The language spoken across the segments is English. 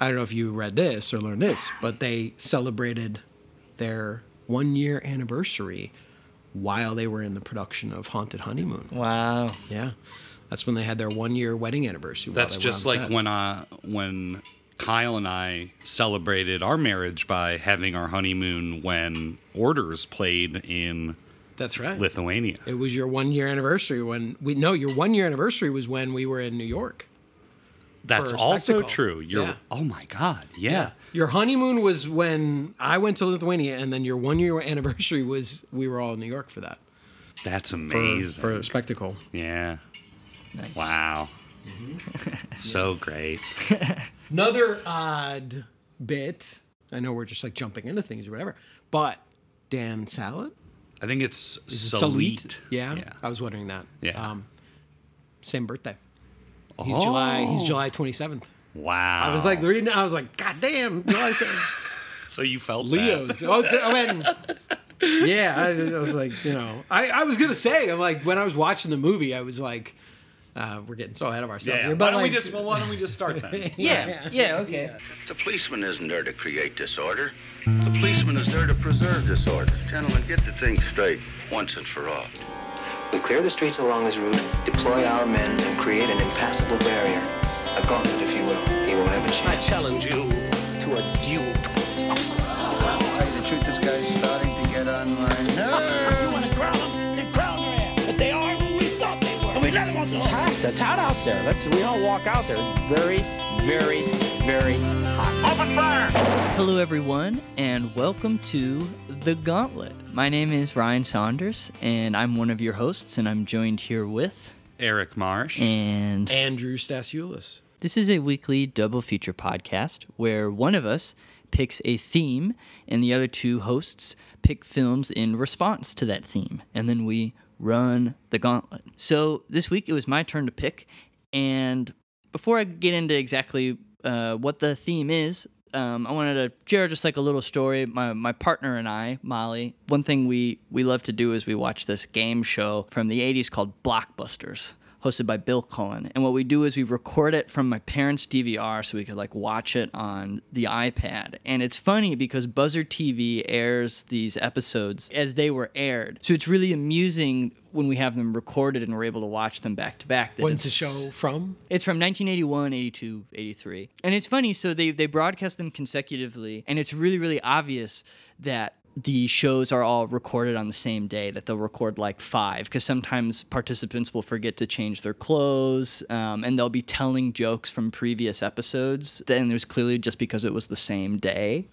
I don't know if you read this or learned this, but they celebrated their one year anniversary while they were in the production of Haunted Honeymoon. Wow. Yeah. That's when they had their one year wedding anniversary. That's just like set. when uh when Kyle and I celebrated our marriage by having our honeymoon when Orders played in That's right. Lithuania. It was your one year anniversary when we no, your one year anniversary was when we were in New York. That's for also true. You're Yeah. oh my god, yeah. Your honeymoon was when I went to Lithuania, and then your one year anniversary was we were all in New York for that That's amazing. for a spectacle. yeah. Nice. Wow. Mm-hmm. so great. Another odd bit. I know we're just like jumping into things or whatever, but Dan Salad, I think it's Is it Yeah, Yeah. I was wondering that. Yeah. Um, same birthday. He's Oh. July. He's July twenty seventh. Wow. I was like reading. it, I was like, God damn, July 7th. so you felt that. Leo's. Oh, d- I mean, yeah, I, I was like, you know, I, I was gonna say, I'm like, when I was watching the movie, I was like, uh, we're getting so ahead of ourselves Yeah. here, why but don't like, we just well, why don't we just start then? Yeah. Yeah. Okay. The policeman isn't there to create disorder. The policeman is there to preserve disorder. Gentlemen, get the thing straight once and for all. We clear the streets along his route, deploy our men, and create an impassable barrier. A gauntlet, if you will. He won't have a chance. I challenge you to a duel. tell you the truth, this guy's starting to get on my nerves. You want to crown them? Then crown their ass. But they are who we thought they were. And we let them off the hook. hot. It's hot out there. Let's we all walk out there. Very, very, very hot. Open fire! Hello, everyone, and welcome to The Gauntlet. My name is Ryan Saunders, and I'm one of your hosts, and I'm joined here with. Eric Marsh. And Andrew Stasiulis. this is a weekly double feature podcast where one of us picks a theme, and the other two hosts pick films in response to that theme. And then we run the gauntlet. So this week it was my turn to pick, and before I get into exactly uh, what the theme is, um, I wanted to share just like a little story. My my partner and I, Molly, one thing we we love to do is we watch this game show from the '80s called Blockbusters, hosted by Bill Cullen. And what we do is we record it from my parents' DVR so we could like watch it on the iPad. And it's funny because Buzzr TV airs these episodes as they were aired, so it's really amusing when we have them recorded and we're able to watch them back to back. When's the show from? it's from 1981, 82, 83. And it's funny, so they, they broadcast them consecutively, and it's really, really obvious that the shows are all recorded on the same day, that they'll record like five, because sometimes participants will forget to change their clothes, um, and they'll be telling jokes from previous episodes. And there's clearly just because it was the same day.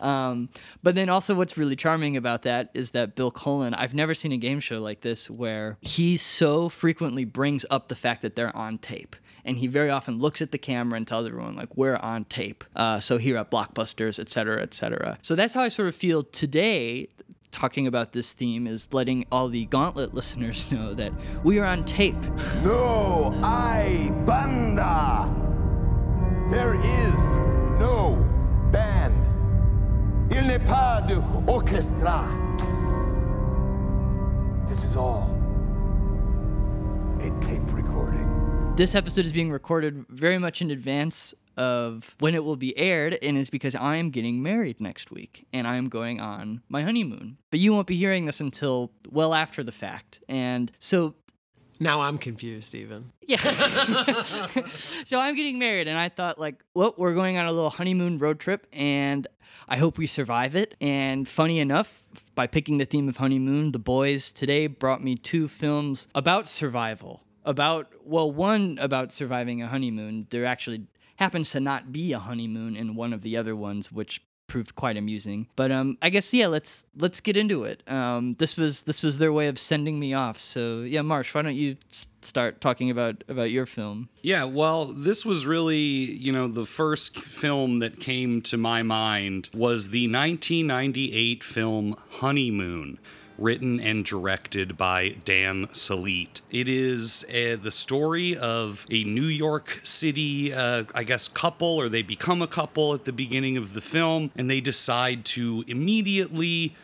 Um, but then also, what's really charming about that is that Bill Cullen, I've never seen a game show like this where he so frequently brings up the fact that they're on tape. And he very often looks at the camera and tells everyone, like, we're on tape. Uh, so here at Blockbusters, et cetera, et cetera. So that's how I sort of feel today. Talking about this theme is letting all the Gauntlet listeners know that we are on tape. No I banda. There is no band. Il n'est pas de orchestra. This is all a tape. This episode is being recorded very much in advance of when it will be aired, and it's because I am getting married next week and I am going on my honeymoon. But you won't be hearing this until well after the fact. And so Now I'm confused, even. yeah. so I'm getting married, and I thought, like, well, we're going on a little honeymoon road trip, and I hope we survive it. And funny enough, by picking the theme of honeymoon, the boys today brought me two films about survival. About, well, one about surviving a honeymoon. There actually happens to not be a honeymoon in one of the other ones, which proved quite amusing. But um, I guess yeah, let's let's get into it. Um, this was this was their way of sending me off. So yeah, Marsh, why don't you start talking about about your film? Yeah, well, this was really, you know, the first film that came to my mind was the 1998 film Honeymoon. Written and directed by Dan Sallitt. It is uh, the story of a New York City, uh, I guess, couple, or they become a couple at the beginning of the film, and they decide to immediately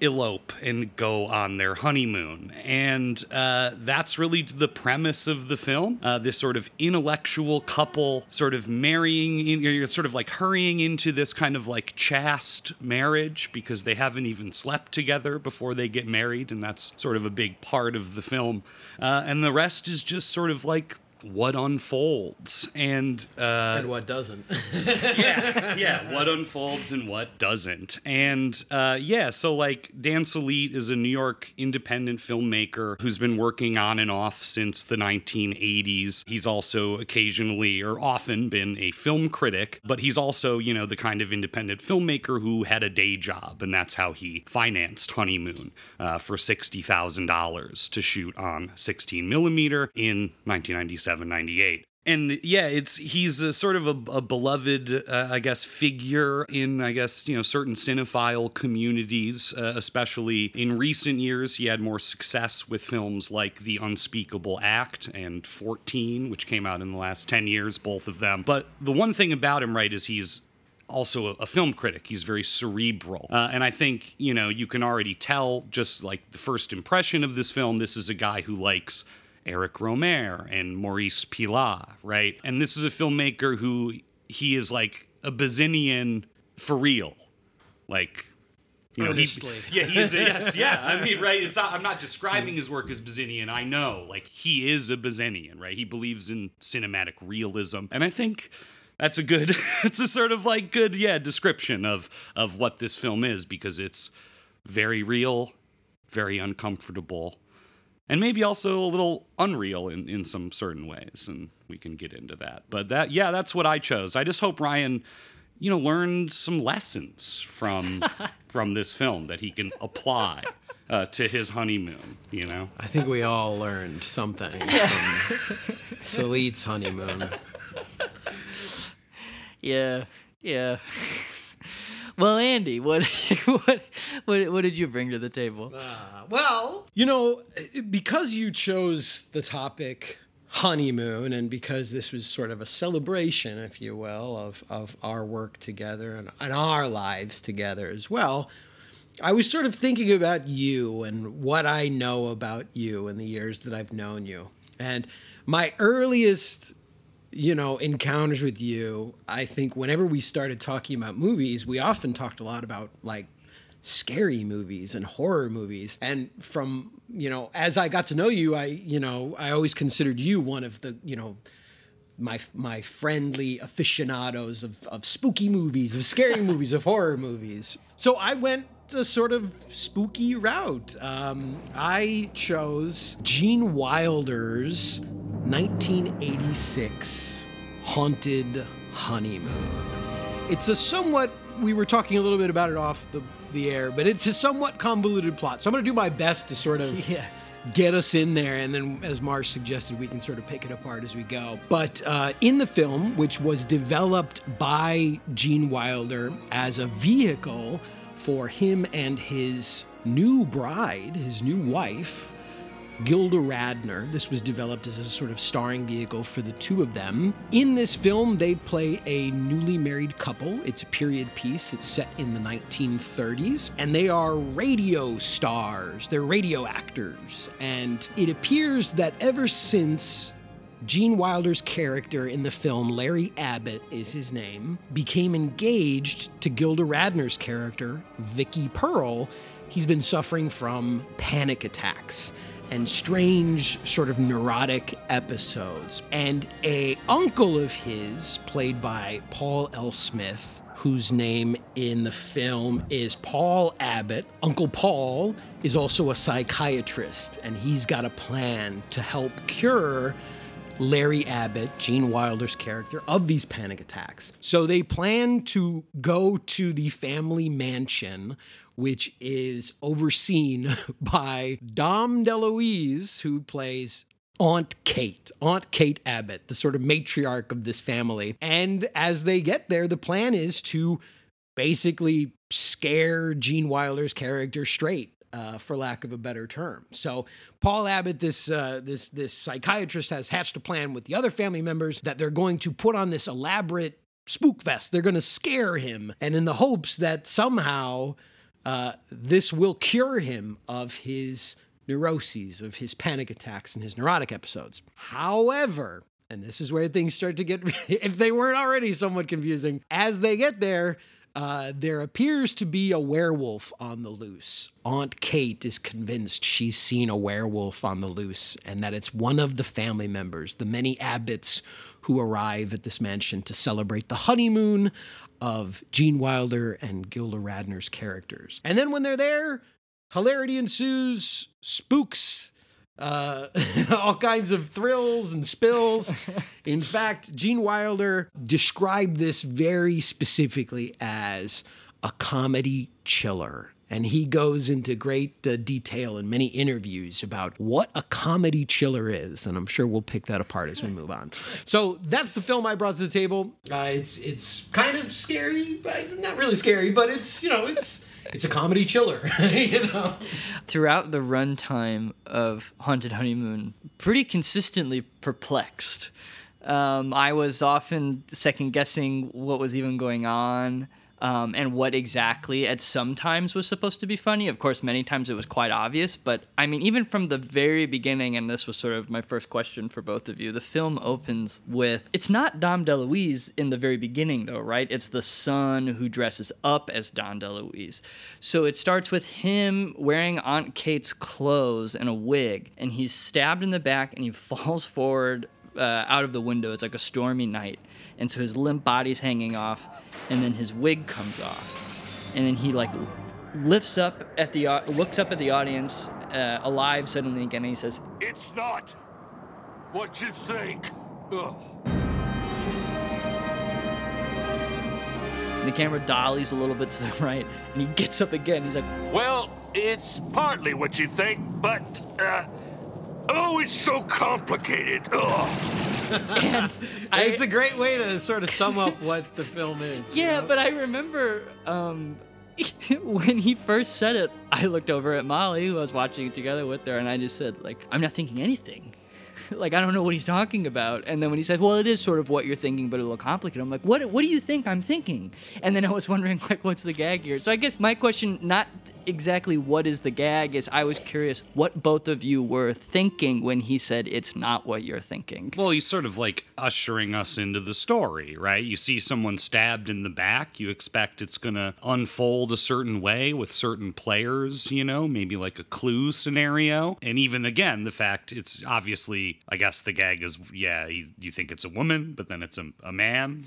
elope and go on their honeymoon. And uh, that's really the premise of the film. Uh, this sort of intellectual couple sort of marrying, in, you're sort of like hurrying into this kind of like chaste marriage because they haven't even slept together before they get married. And that's sort of a big part of the film. Uh, and the rest is just sort of like what unfolds and uh, and what doesn't. yeah, yeah, what unfolds and what doesn't. And uh, yeah, so like Dan Sallitt is a New York independent filmmaker who's been working on and off since the 1980s. He's also occasionally or often been a film critic, but he's also, you know, the kind of independent filmmaker who had a day job, and that's how he financed Honeymoon uh, for $60,000 to shoot on 16 millimeter in 1997 98 and yeah, it's he's a sort of a, a beloved, uh, I guess, figure in I guess you know certain cinephile communities, uh, especially in recent years. He had more success with films like The Unspeakable Act and 14, which came out in the last 10 years, both of them. But the one thing about him, right, is he's also a, a, film critic. He's very cerebral. Uh, and I think, you know, you can already tell just like the first impression of this film, this is a guy who likes Eric Rohmer and Maurice Pialat, right? And this is a filmmaker who he is like a Bazinian for real. Like, you know, he, yeah, he's a, yes, yeah. I mean, right? It's not, I'm not describing his work as Bazinian. I know, like, he is a Bazinian, right? He believes in cinematic realism, and I think that's a good it's a sort of like good yeah description of of what this film is because it's very real very uncomfortable and maybe also a little unreal in, in some certain ways and we can get into that. But that yeah that's what i chose. I just hope ryan you know learned some lessons from from this film that he can apply uh, to his honeymoon you know? I think we all learned something from Sallitt's honeymoon. Yeah. Yeah well, Andy, what what what, what did you bring to the table? Uh, well, you know, because you chose the topic honeymoon and because this was sort of a celebration, if you will, of, of our work together and, and our lives together as well, I was sort of thinking about you and what I know about you in the years that I've known you. And my earliest you know, encounters with you, I think whenever we started talking about movies, we often talked a lot about like scary movies and horror movies. And from, you know, as I got to know you, I, you know, I always considered you one of the, you know, my my friendly aficionados of, of spooky movies, of scary movies, of horror movies. So I went a sort of spooky route. Um, I chose Gene Wilder's 1986 Haunted Honeymoon. It's a somewhat, we were talking a little bit about it off the, the air, but it's a somewhat convoluted plot. So I'm going to do my best to sort of. Yeah get us in there, and then, as Marsh suggested, we can sort of pick it apart as we go. But uh, in the film, which was developed by Gene Wilder as a vehicle for him and his new bride, his new wife, Gilda Radner. This was developed as a sort of starring vehicle for the two of them. In this film, they play a newly married couple. It's a period piece. It's set in the 1930s, and they are radio stars. They're radio actors. And it appears that ever since Gene Wilder's character in the film, Larry Abbott is his name, became engaged to Gilda Radner's character, Vicky Pearl, he's been suffering from panic attacks and strange sort of neurotic episodes. And a uncle of his, played by Paul L. Smith, whose name in the film is Paul Abbott. Uncle Paul is also a psychiatrist, and he's got a plan to help cure Larry Abbott, Gene Wilder's character, of these panic attacks. So they plan to go to the family mansion which is overseen by Dom DeLuise, who plays Aunt Kate, Aunt Kate Abbott, the sort of matriarch of this family. And as they get there, the plan is to basically scare Gene Wilder's character straight. Uh, for lack of a better term, so Paul Abbott, this uh, this this psychiatrist, has hatched a plan with the other family members that they're going to put on this elaborate spook fest. They're going to scare him, and in the hopes that somehow uh, this will cure him of his neuroses, of his panic attacks and his neurotic episodes. However, and this is where things start to get, if they weren't already somewhat confusing, as they get there, uh, there appears to be a werewolf on the loose. Aunt Kate is convinced she's seen a werewolf on the loose and that it's one of the family members, the many abbots who arrive at this mansion to celebrate the honeymoon of Gene Wilder and Gilda Radner's characters. And then when they're there, hilarity ensues, spooks, uh, all kinds of thrills and spills. In fact, Gene Wilder described this very specifically as a comedy chiller. And he goes into great uh, detail in many interviews about what a comedy chiller is, and I'm sure we'll pick that apart as we move on. So that's the film I brought to the table. Uh, it's it's kind of scary, but not really scary, but it's you know it's it's a comedy chiller. you know, throughout the runtime of Haunted Honeymoon, pretty consistently perplexed. Um, I was often second guessing what was even going on um, and what exactly at some times was supposed to be funny. Of course, many times it was quite obvious, but I mean, even from the very beginning, and this was sort of my first question for both of you, the film opens with it's not Dom DeLuise in the very beginning, though, right? It's the son who dresses up as Dom DeLuise. So it starts with him wearing Aunt Kate's clothes and a wig, and he's stabbed in the back and he falls forward uh, out of the window. It's like a stormy night. And so his limp body's hanging off and then his wig comes off, and then he like lifts up at the looks up at the audience, uh, alive suddenly again, and he says, "It's not what you think." Ugh. The camera dollies a little bit to the right, and he gets up again. He's like, "Well, it's partly what you think, but uh, oh, it's so complicated." Ugh. and I, it's a great way to sort of sum up what the film is. Yeah, you know? but I remember um, when he first said it, I looked over at Molly, who I was watching it together with her, and I just said, like, I'm not thinking anything. like I don't know what he's talking about. And then when he said, "Well, it is sort of what you're thinking, but a little complicated," I'm like, "What? What do you think I'm thinking?" And then I was wondering, like, what's the gag here? So I guess my question, not exactly what is the gag, is I was curious what both of you were thinking when he said it's not what you're thinking. Well, he's sort of like ushering us into the story, right? You see someone stabbed in the back, you expect it's going to unfold a certain way with certain players, you know, maybe like a clue scenario. And even again, the fact it's obviously, I guess the gag is, yeah, you, you think it's a woman, but then it's a, a man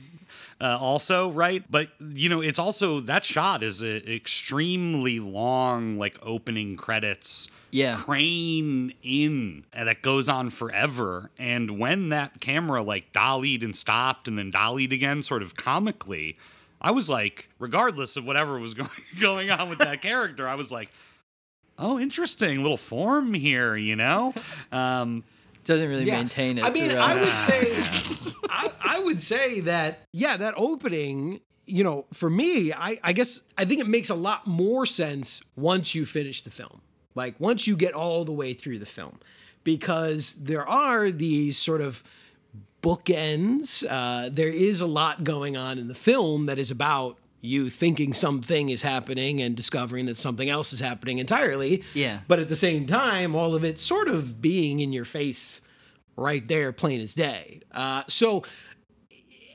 uh, also, right? But you know, it's also that shot is an extremely long, like opening credits. Yeah. crane in and that goes on forever. And when that camera like dollied and stopped and then dollied again, sort of comically, I was like, regardless of whatever was going going on with that character, I was like, oh, interesting little form here, you know. Um, doesn't really yeah. maintain it. I mean, throughout. I would say, I, I, would say that, yeah, that opening, you know, for me, I, I guess I think it makes a lot more sense once you finish the film. Like once you get all the way through the film, because there are these sort of bookends. Uh, there is a lot going on in the film that is about you thinking something is happening and discovering that something else is happening entirely. Yeah. But at the same time, all of it sort of being in your face right there, plain as day. Uh, so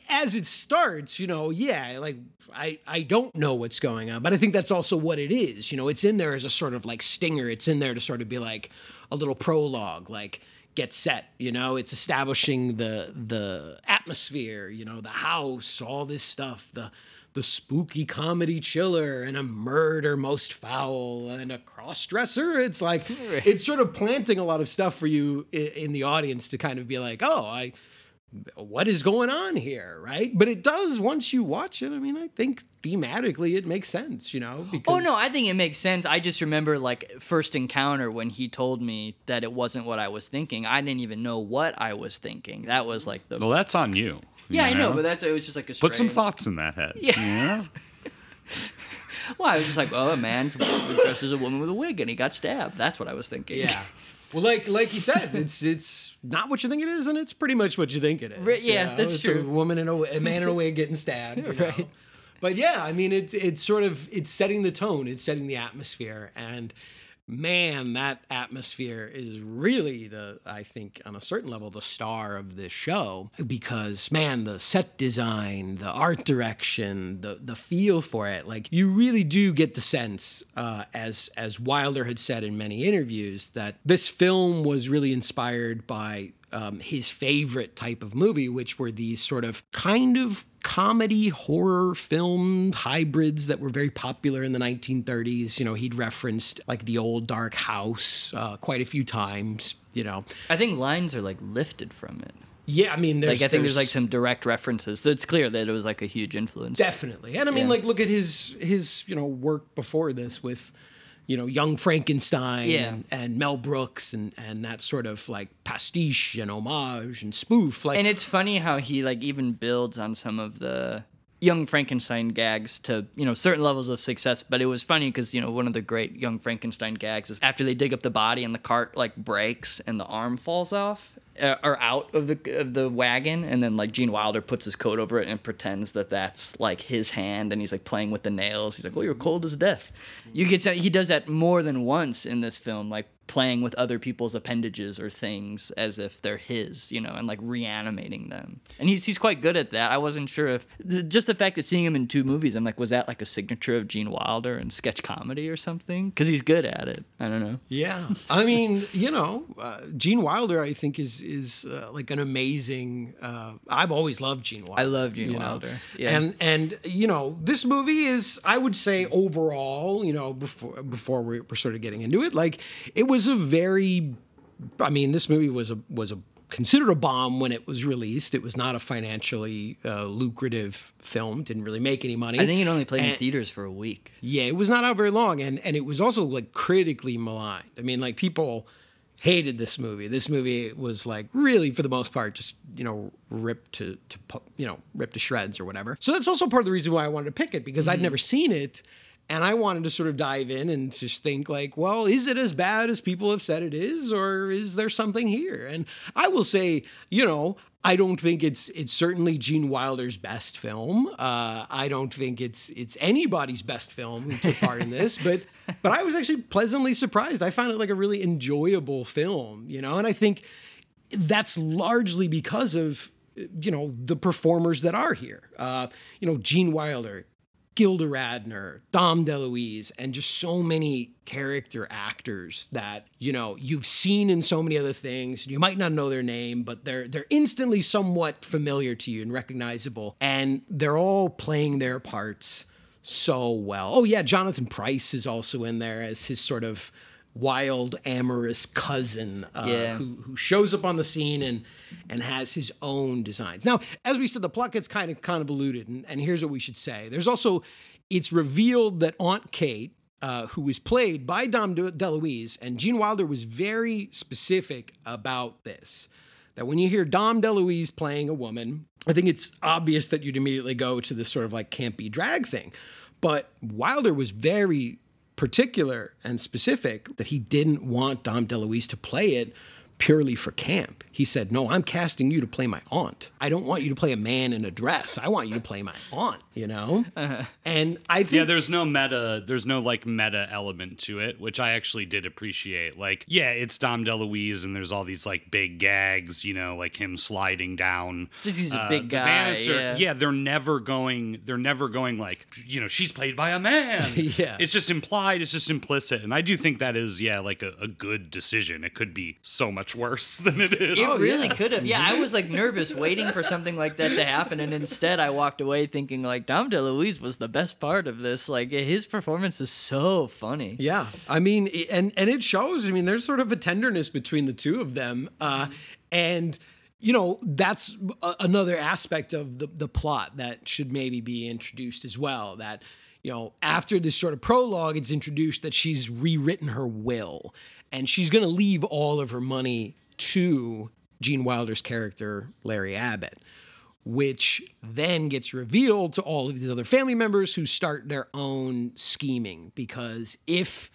as it starts, you know, yeah, like I, I don't know what's going on, but I think that's also what it is. You know, it's in there as a sort of like stinger. It's in there to sort of be like a little prologue, like get set. You know, it's establishing the the atmosphere. You know, the house, all this stuff. The the spooky comedy chiller and a murder most foul and a cross dresser. It's like it's sort of planting a lot of stuff for you in, in the audience to kind of be like, oh, I what is going on here, right? But it does once you watch it. I mean, I think thematically it makes sense, you know. Because oh no, I think it makes sense. I just remember like first encounter when he told me that it wasn't what I was thinking. I didn't even know what I was thinking. That was like the well, that's on you. Yeah, you know? I know, but that's it was just like a strange... put some thoughts in that head. Yeah. yeah? well, I was just like, oh, a man dressed as a woman with a wig, and he got stabbed. That's what I was thinking. Yeah. Well, like like you said, it's it's not what you think it is, and it's pretty much what you think it is. yeah, you know? that's it's true. A woman in a, a man in a wig getting stabbed, right? Know? but yeah, I mean, it's it's sort of it's setting the tone, it's setting the atmosphere, and man, that atmosphere is really the I think on a certain level the star of this show because man, the set design, the art direction, the the feel for it, like you really do get the sense, uh, as as Wilder had said in many interviews, that this film was really inspired by um, his favorite type of movie, which were these sort of kind of comedy horror film hybrids that were very popular in the 1930s. You know, he'd referenced like the old Dark House uh, quite a few times. You know, I think lines are like lifted from it. Yeah, I mean, like I think there's, like some direct references, so it's clear that it was like a huge influence. Definitely, and I mean, yeah. like look at his his you know work before this with you know, Young Frankenstein yeah. and, and, Mel Brooks and, and that sort of like pastiche and homage and spoof. Like, and it's funny how he like even builds on some of the Young Frankenstein gags to you know certain levels of success. But it was funny because you know one of the great Young Frankenstein gags is after they dig up the body and the cart like breaks and the arm falls off, uh, or out of the of the wagon, and then like Gene Wilder puts his coat over it and pretends that that's like his hand, and he's like playing with the nails. He's like, "Oh, you're cold as death." You get he does that more than once in this film, like playing with other people's appendages or things as if they're his, you know, and like reanimating them. And he's he's quite good at that. I wasn't sure if just the fact of seeing him in two movies, I'm like, was that like a signature of Gene Wilder and sketch comedy or something? Because he's good at it. I don't know. Yeah, I mean, you know, uh, Gene Wilder, I think is is uh, like an amazing. Uh, I've always loved Gene Wilder. I love Gene Wilder. Know? Yeah, and and you know, this movie is, I would say, overall, you know, before before we're, we're sort of getting into it, like it was was a very I mean, this movie was a was a considered a bomb when it was released. It was not a financially uh, lucrative film. Didn't really make any money. I think it only played and, in theaters for a week. Yeah, it was not out very long, and and it was also like critically maligned. I mean, like people hated this movie. This movie was like really, for the most part, just you know ripped to to you know ripped to shreds or whatever. So that's also part of the reason why I wanted to pick it because mm-hmm. I'd never seen it and I wanted to sort of dive in and just think like, well, is it as bad as people have said it is, or is there something here? And I will say, you know, I don't think it's it's certainly Gene Wilder's best film. Uh, I don't think it's it's anybody's best film who took part in this, but but I was actually pleasantly surprised. I found it like a really enjoyable film, you know, and I think that's largely because of you know the performers that are here. Uh, you know, Gene Wilder, Gilda Radner, Dom DeLuise, and just so many character actors that you know you've seen in so many other things. You might not know their name, but they're they're instantly somewhat familiar to you and recognizable, and they're all playing their parts so well. Oh yeah, Jonathan Pryce is also in there as his sort of wild, amorous cousin uh, yeah. who, who shows up on the scene and and has his own designs. Now, as we said, the plot gets kind of convoluted, and, and here's what we should say. There's also, it's revealed that Aunt Kate, uh, who was played by Dom DeLuise, and Gene Wilder was very specific about this. That when you hear Dom DeLuise playing a woman, I think it's obvious that you'd immediately go to this sort of like campy drag thing. But Wilder was very particular and specific that he didn't want Dom DeLuise to play it purely for camp. He said, No, I'm casting you to play my aunt. I don't want you to play a man in a dress. I want you to play my aunt, you know? Uh-huh. And I think. Yeah, there's no meta, there's no like meta element to it, which I actually did appreciate. Like, yeah, it's Dom DeLuise and there's all these like big gags, you know, like him sliding down. Just he's a uh, big guy. Yeah. yeah, they're never going, they're never going like, you know, she's played by a man. yeah. It's just implied, it's just implicit. And I do think that is, yeah, like a, a good decision. It could be so much worse than it is. It really yeah. could have. Yeah, I was like nervous waiting for something like that to happen, and instead I walked away thinking like Dom DeLuise was the best part of this. Like his performance is so funny. Yeah, I mean, and and it shows. I mean, there's sort of a tenderness between the two of them, uh, and you know that's a, another aspect of the the plot that should maybe be introduced as well. That you know, after this sort of prologue, it's introduced that she's rewritten her will and she's going to leave all of her money to Gene Wilder's character, Larry Abbott, which then gets revealed to all of these other family members who start their own scheming. Because if,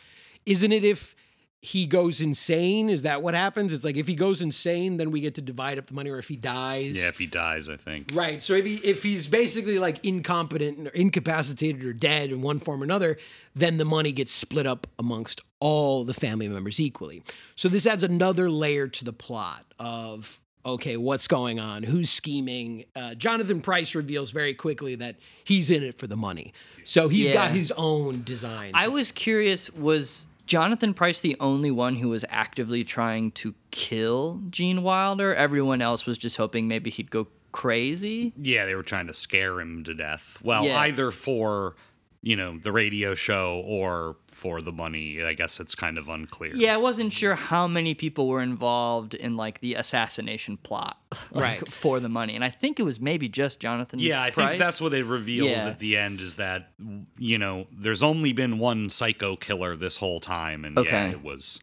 isn't it if he goes insane. Is that what happens? It's like if he goes insane, then we get to divide up the money, or if he dies. Yeah, if he dies, I think. Right. So if he if he's basically like incompetent or incapacitated or dead in one form or another, then the money gets split up amongst all the family members equally. So this adds another layer to the plot of okay, what's going on? Who's scheming? Uh, Jonathan Pryce reveals very quickly that he's in it for the money. So he's Yeah. got his own designs. I was curious was Jonathan Pryce the only one who was actively trying to kill Gene Wilder? Everyone else was just hoping maybe he'd go crazy? Yeah, they were trying to scare him to death. Well, Yeah. either for, you know, the radio show or for the money. I guess it's kind of unclear. Yeah, I wasn't sure how many people were involved in like the assassination plot like, Right. for the money. And I think it was maybe just Jonathan Yeah, I Pryce. think that's what it reveals Yeah. at the end is that you know there's only been one psycho killer this whole time, and yeah, it was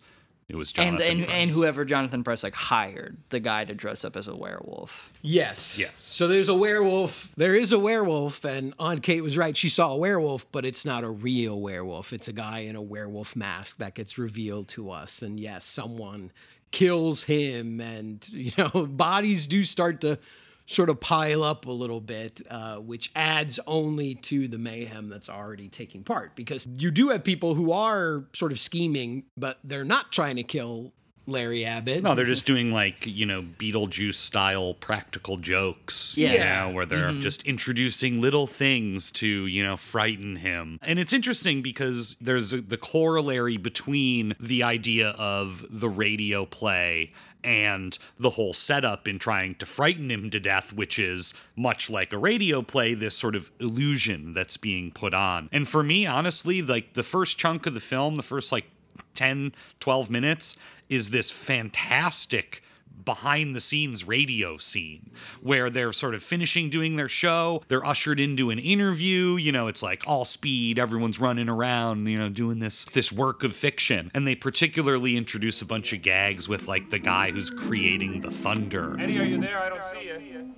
it was and Jonathan and, and Pryce. whoever Jonathan Pryce like hired the guy to dress up as a werewolf. Yes. Yes. So there's a werewolf. There is a werewolf, and Aunt Kate was right. She saw a werewolf, but it's not a real werewolf. It's a guy in a werewolf mask that gets revealed to us. And yes, someone kills him, and you know, bodies do start to sort of pile up a little bit, uh, which adds only to the mayhem that's already taking part. Because you do have people who are sort of scheming, but they're not trying to kill Larry Abbott. No, they're just doing like, you know, Beetlejuice style practical jokes. Yeah. You know, where they're just introducing little things to, you know, frighten him. And it's interesting because there's a, the corollary between the idea of the radio play and the whole setup in trying to frighten him to death, which is much like a radio play, this sort of illusion that's being put on. And for me, honestly, like the first chunk of the film, the first like 10, 12 minutes is this fantastic behind the scenes radio scene where they're sort of finishing doing their show. They're ushered into an interview. You know, it's like all speed, everyone's running around, you know, doing this this work of fiction. And they particularly introduce a bunch of gags with like the guy who's creating the thunder. Eddie, are you there? I don't see you.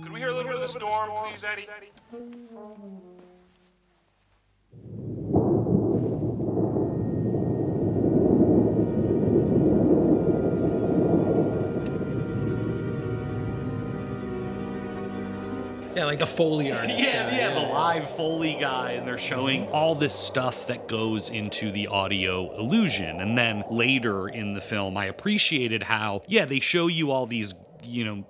Could we hear a little bit of the storm, please, Eddie? Yeah, like a Foley artist. Yeah, guy, yeah, the live Foley guy, and they're showing all this stuff that goes into the audio illusion. And then later in the film, I appreciated how, yeah, they show you all these, you know,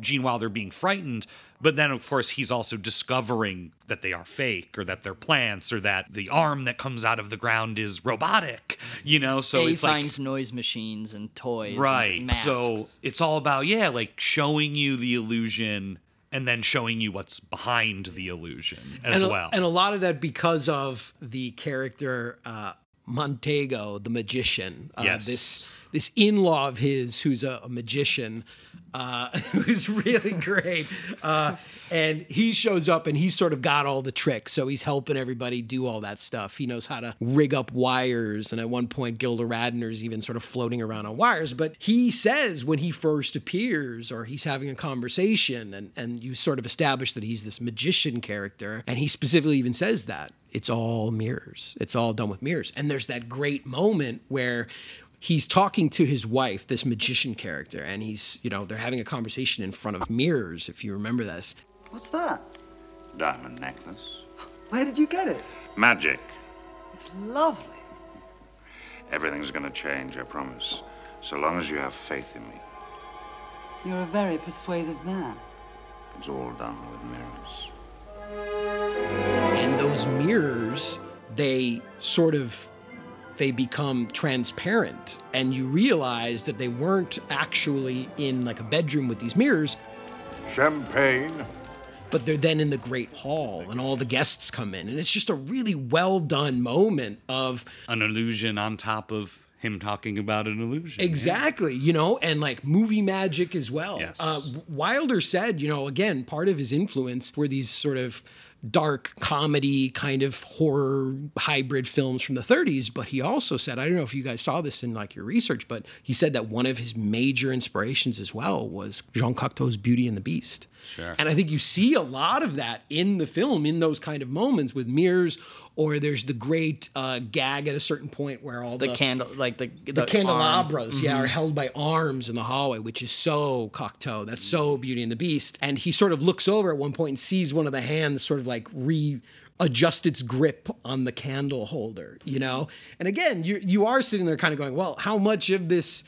Gene Wilder being frightened, but then of course he's also discovering that they are fake or that they're plants or that the arm that comes out of the ground is robotic, you know? So he it's like finds noise machines and toys. Right. And masks. So it's all about, yeah, like showing you the illusion and then showing you what's behind the illusion as and a, well. And a lot of that because of the character uh, Montego, the magician. Uh, Yes. This this in-law of his, who's a, a magician, uh, who's really great. Uh, and he shows up and he's sort of got all the tricks. So he's helping everybody do all that stuff. He knows how to rig up wires. And at one point, Gilda Radner's even sort of floating around on wires. But he says when he first appears or he's having a conversation and, and you sort of establish that he's this magician character. And he specifically even says that it's all mirrors. It's all done with mirrors. And there's that great moment where he's talking to his wife, this magician character, and he's, you know, they're having a conversation in front of mirrors, if you remember this. What's that? Diamond necklace. Where did you get it? Magic. It's lovely. Everything's gonna change, I promise. So long as you have faith in me. You're a very persuasive man. It's all done with mirrors. And those mirrors, they sort of they become transparent and you realize that they weren't actually in like a bedroom with these mirrors Champagne. but they're then in the great hall and all the guests come in and it's just a really well done moment of An illusion on top of him talking about an illusion. Exactly, you know, and like movie magic as well. Yes. Uh, Wilder said, you know, again, part of his influence were these sort of dark comedy kind of horror hybrid films from the 30s but he also said i don't know if you guys saw this in like your research but he said that one of his major inspirations as well was jean cocteau's beauty and the beast Sure. and i think you see a lot of that in the film in those kind of moments with mirrors or there's the great uh, gag at a certain point where all The, the, candle, like the the, arm. candelabras, yeah, Mhm. are held by arms in the hallway, which is so Cocteau. That's so Beauty and the Beast. And he sort of looks over at one point and sees one of the hands sort of like readjust its grip on the candle holder, you know? And again, you you are sitting there kind of going, well, how much of this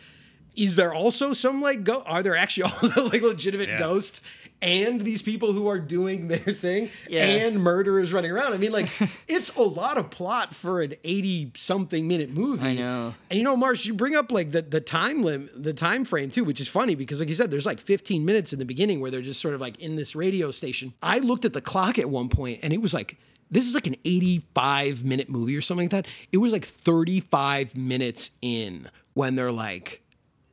is there also some like go are there actually all like legitimate Yeah. ghosts and these people who are doing their thing Yeah. and murderers running around i mean like it's a lot of plot for an 80 something minute movie I know. and you know marsh you bring up like the, the time limit the time frame too which is funny because like you said there's like 15 minutes in the beginning where they're just sort of like in this radio station i looked at the clock at one point and it was like this is like an 85 minute movie or something like that it was like 35 minutes in when they're like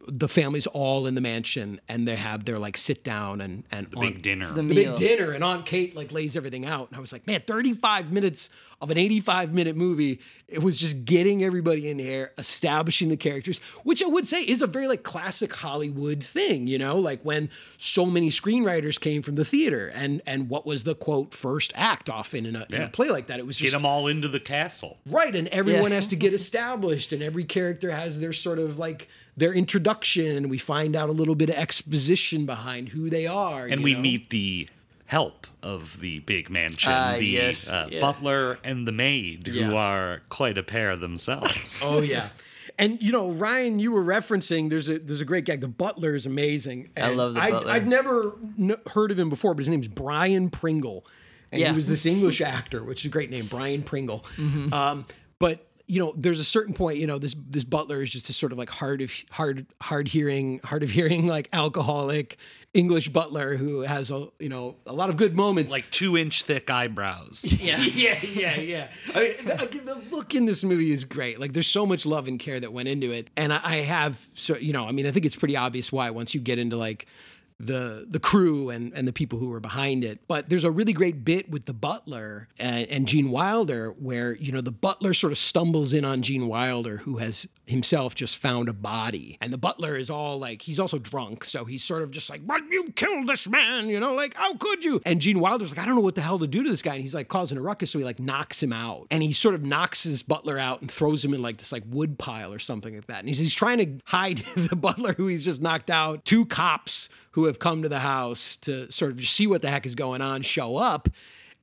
the family's all in the mansion and they have their like sit down and and The big dinner. The the big dinner. And Aunt Kate like lays everything out. And I was like man 35 minutes of an 85 minute movie. It was just getting everybody in here establishing the characters which I would say is a very like classic Hollywood thing you know? Like when so many screenwriters came from the theater and and what was the quote first act often in a, in a play like that? It was just Get them all into the castle. Right, and everyone Yeah. has to get established, and every character has their sort of like their introduction, and we find out a little bit of exposition behind who they are. And you we know? meet the help of the big mansion, Ah, the yes, uh, yeah. butler and the maid, Yeah. who are quite a pair themselves. Oh yeah. And you know, Ryan, you were referencing there's a there's a great gag. The butler is amazing. I love the I'd, butler. I've never n- heard of him before, but his name's Brian Pringle, and Yeah. he was this English actor, which is a great name, Brian Pringle. Mm-hmm. Um, but you know, there's a certain point, you know, this this butler is just a sort of like hard of hard hard hearing, hard of hearing, like alcoholic English butler who has a you know a lot of good moments. like two inch thick eyebrows. Yeah. yeah, yeah, yeah. I mean, the, the look in this movie is great. Like, there's so much love and care that went into it, and I, I have so you know, I mean, I think it's pretty obvious why once you get into like the the crew and and the people who were behind it. But there's a really great bit with the butler and, and Gene Wilder where you know the butler sort of stumbles in on Gene Wilder who has himself just found a body, and the butler is all like he's also drunk, so he's sort of just like, "But you killed this man," you know, like how could you? And Gene Wilder's like, I don't know what the hell to do to this guy, and he's like causing a ruckus, so he like knocks him out, and he sort of knocks his butler out and throws him in like this like wood pile or something like that, and he's he's trying to hide the butler who he's just knocked out. Two cops who have come to the house to sort of see what the heck is going on show up.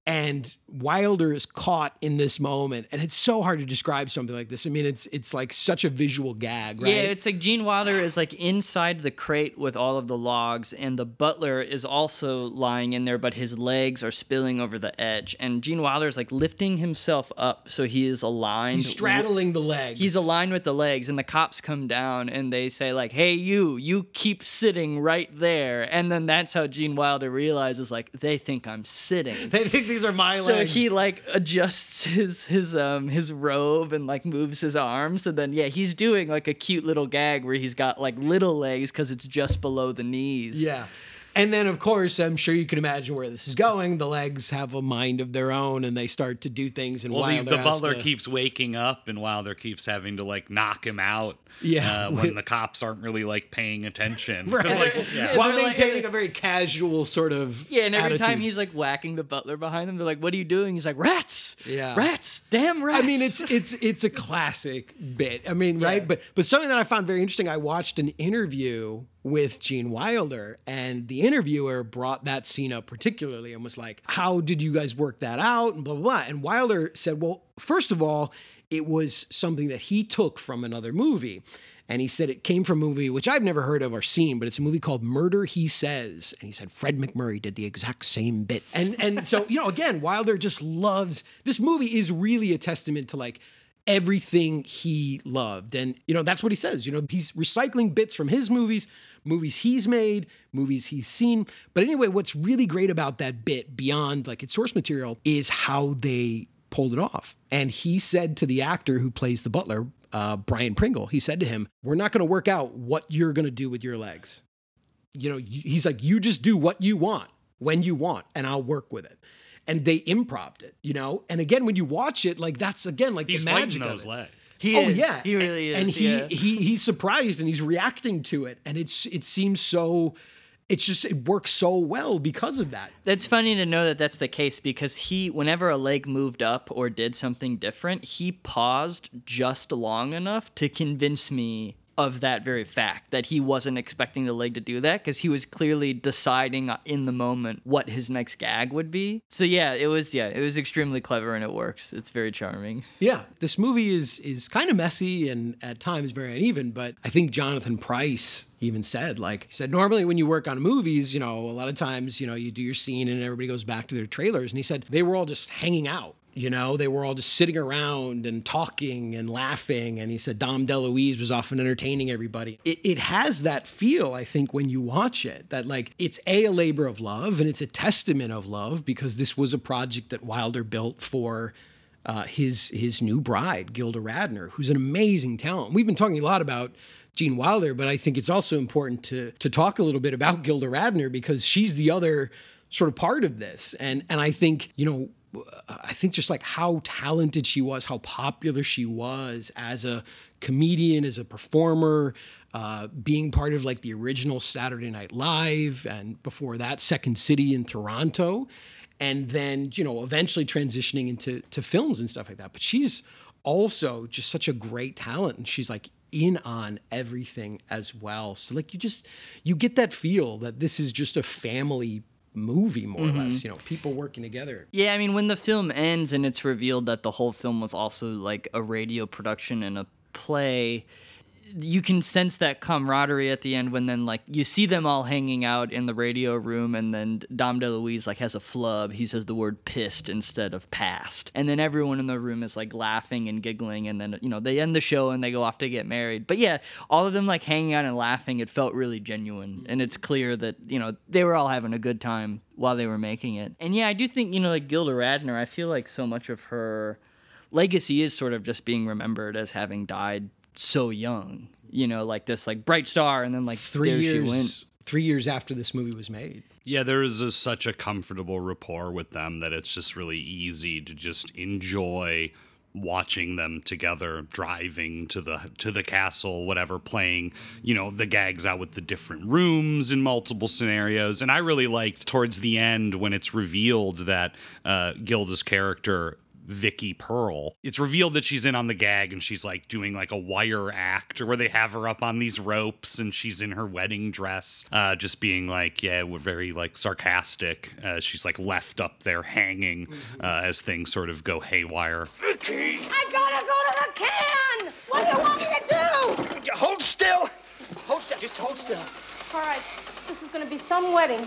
And Wilder is caught in this moment, and it's so hard to describe something like this. I mean, it's it's like such a visual gag, right? Yeah, it's like Gene Wilder is like inside the crate with all of the logs, and the butler is also lying in there, but his legs are spilling over the edge. And Gene Wilder is like lifting himself up so he is aligned. He's straddling the legs. He's aligned with the legs, and the cops come down and they say like, "Hey, you, you keep sitting right there." And then that's how Gene Wilder realizes like they think I'm sitting. They think these are my so legs. He like adjusts his his um his robe and like moves his arms, and then yeah, he's doing like a cute little gag where he's got like little legs because it's just below the knees. Yeah. And then, of course, I'm sure you can imagine where this is going. The legs have a mind of their own, and they start to do things. And Well, the, Wilder the has butler to- keeps waking up, and Wilder keeps having to like knock him out. Yeah. uh, when the cops aren't really like paying attention, Right. like, yeah. while they're like- maintaining a very casual sort of Yeah, and every time he's like whacking the butler behind them, they're like, "What are you doing?" He's like, "Rats, Yeah. rats, damn rats." I mean, it's it's it's a classic bit. I mean, right? But but something that I found very interesting. I watched an interview with Gene Wilder, and the interviewer brought that scene up particularly and was like, "How did you guys work that out?" And blah blah blah. And Wilder said, "Well, first of all, it was something that he took from another movie." And he said it came from a movie which I've never heard of or seen, but it's a movie called Murder He Says. And he said Fred MacMurray did the exact same bit. And and so, you know, again, Wilder just loves this movie is really a testament to like everything he loved. And, you know, that's what he says. You know, he's recycling bits from his movies, movies he's made, movies he's seen. But anyway, what's really great about that bit beyond like its source material is how they pulled it off. And he said to the actor who plays the butler, uh, Brian Pringle, he said to him, We're not going to work out what you're going to do with your legs. You know, he's like, You just do what you want when you want, and I'll work with it. and they improved it, you know. And again, when you watch it, like that's again like He's the fighting magic of it. legs. He oh is. yeah, He really and, is, And he, yeah. he he's surprised and he's reacting to it, and it's it seems so. It's just it works so well because of that. That's funny to know that that's the case because he, whenever a leg moved up or did something different, he paused just long enough to convince me of that very fact that he wasn't expecting the leg to do that because he was clearly deciding in the moment what his next gag would be. So yeah, it was yeah, it was extremely clever and it works. It's very charming. Yeah, this movie is is kind of messy and at times very uneven, but I think Jonathan Pryce even said like he said normally when you work on movies, you know, a lot of times, you know, you do your scene and everybody goes back to their trailers and he said they were all just hanging out. You know, they were all just sitting around and talking and laughing. And he said Dom DeLuise was often entertaining everybody. It, it has that feel, I think, when you watch it, that like it's A, a labor of love and it's a testament of love because this was a project that Wilder built for uh, his his new bride, Gilda Radner, who's an amazing talent. We've been talking a lot about Gene Wilder, but I think it's also important to to talk a little bit about Gilda Radner because she's the other sort of part of this. And and I think you know. I think just like how talented she was, how popular she was as a comedian, as a performer, uh, being part of like the original Saturday Night Live, and before that, Second City in Toronto and then you know eventually transitioning into to films and stuff like that. But she's also just such a great talent and she's like in on everything as well. So like you just you get that feel that this is just a family movie more or mm-hmm. less you know people working together. Yeah, I mean, when the film ends and it's revealed that the whole film was also like a radio production and a play, you can sense that camaraderie at the end when then like you see them all hanging out in the radio room and then Dom de DeLuise like has a flub. He says the word pissed instead of past. And then everyone in the room is like laughing and giggling and then you know, they end the show and they go off to get married. But yeah, all of them like hanging out and laughing, it felt really genuine. And it's clear that, you know, they were all having a good time while they were making it. And yeah, I do think, you know, like Gilda Radner, I feel like so much of her legacy is sort of just being remembered as having died so young. You know, like this like bright star and then like three there she years went. three years after this movie was made Yeah, there is a, such a comfortable rapport with them that it's just really easy to just enjoy watching them together driving to the to the castle whatever playing you know the gags out with the different rooms in multiple scenarios and i really liked towards the end when it's revealed that uh, gilda's character Vicky Pearl. It's revealed that she's in on the gag and she's like doing like a wire act or where they have her up on these ropes and she's in her wedding dress, uh, just being like, yeah, we're very like sarcastic. Uh, she's like left up there hanging uh, as things sort of go haywire. Vicky! I gotta go to the can! What do you want me to do? Hold still. Hold still. Just hold still. All right, this is gonna be some wedding.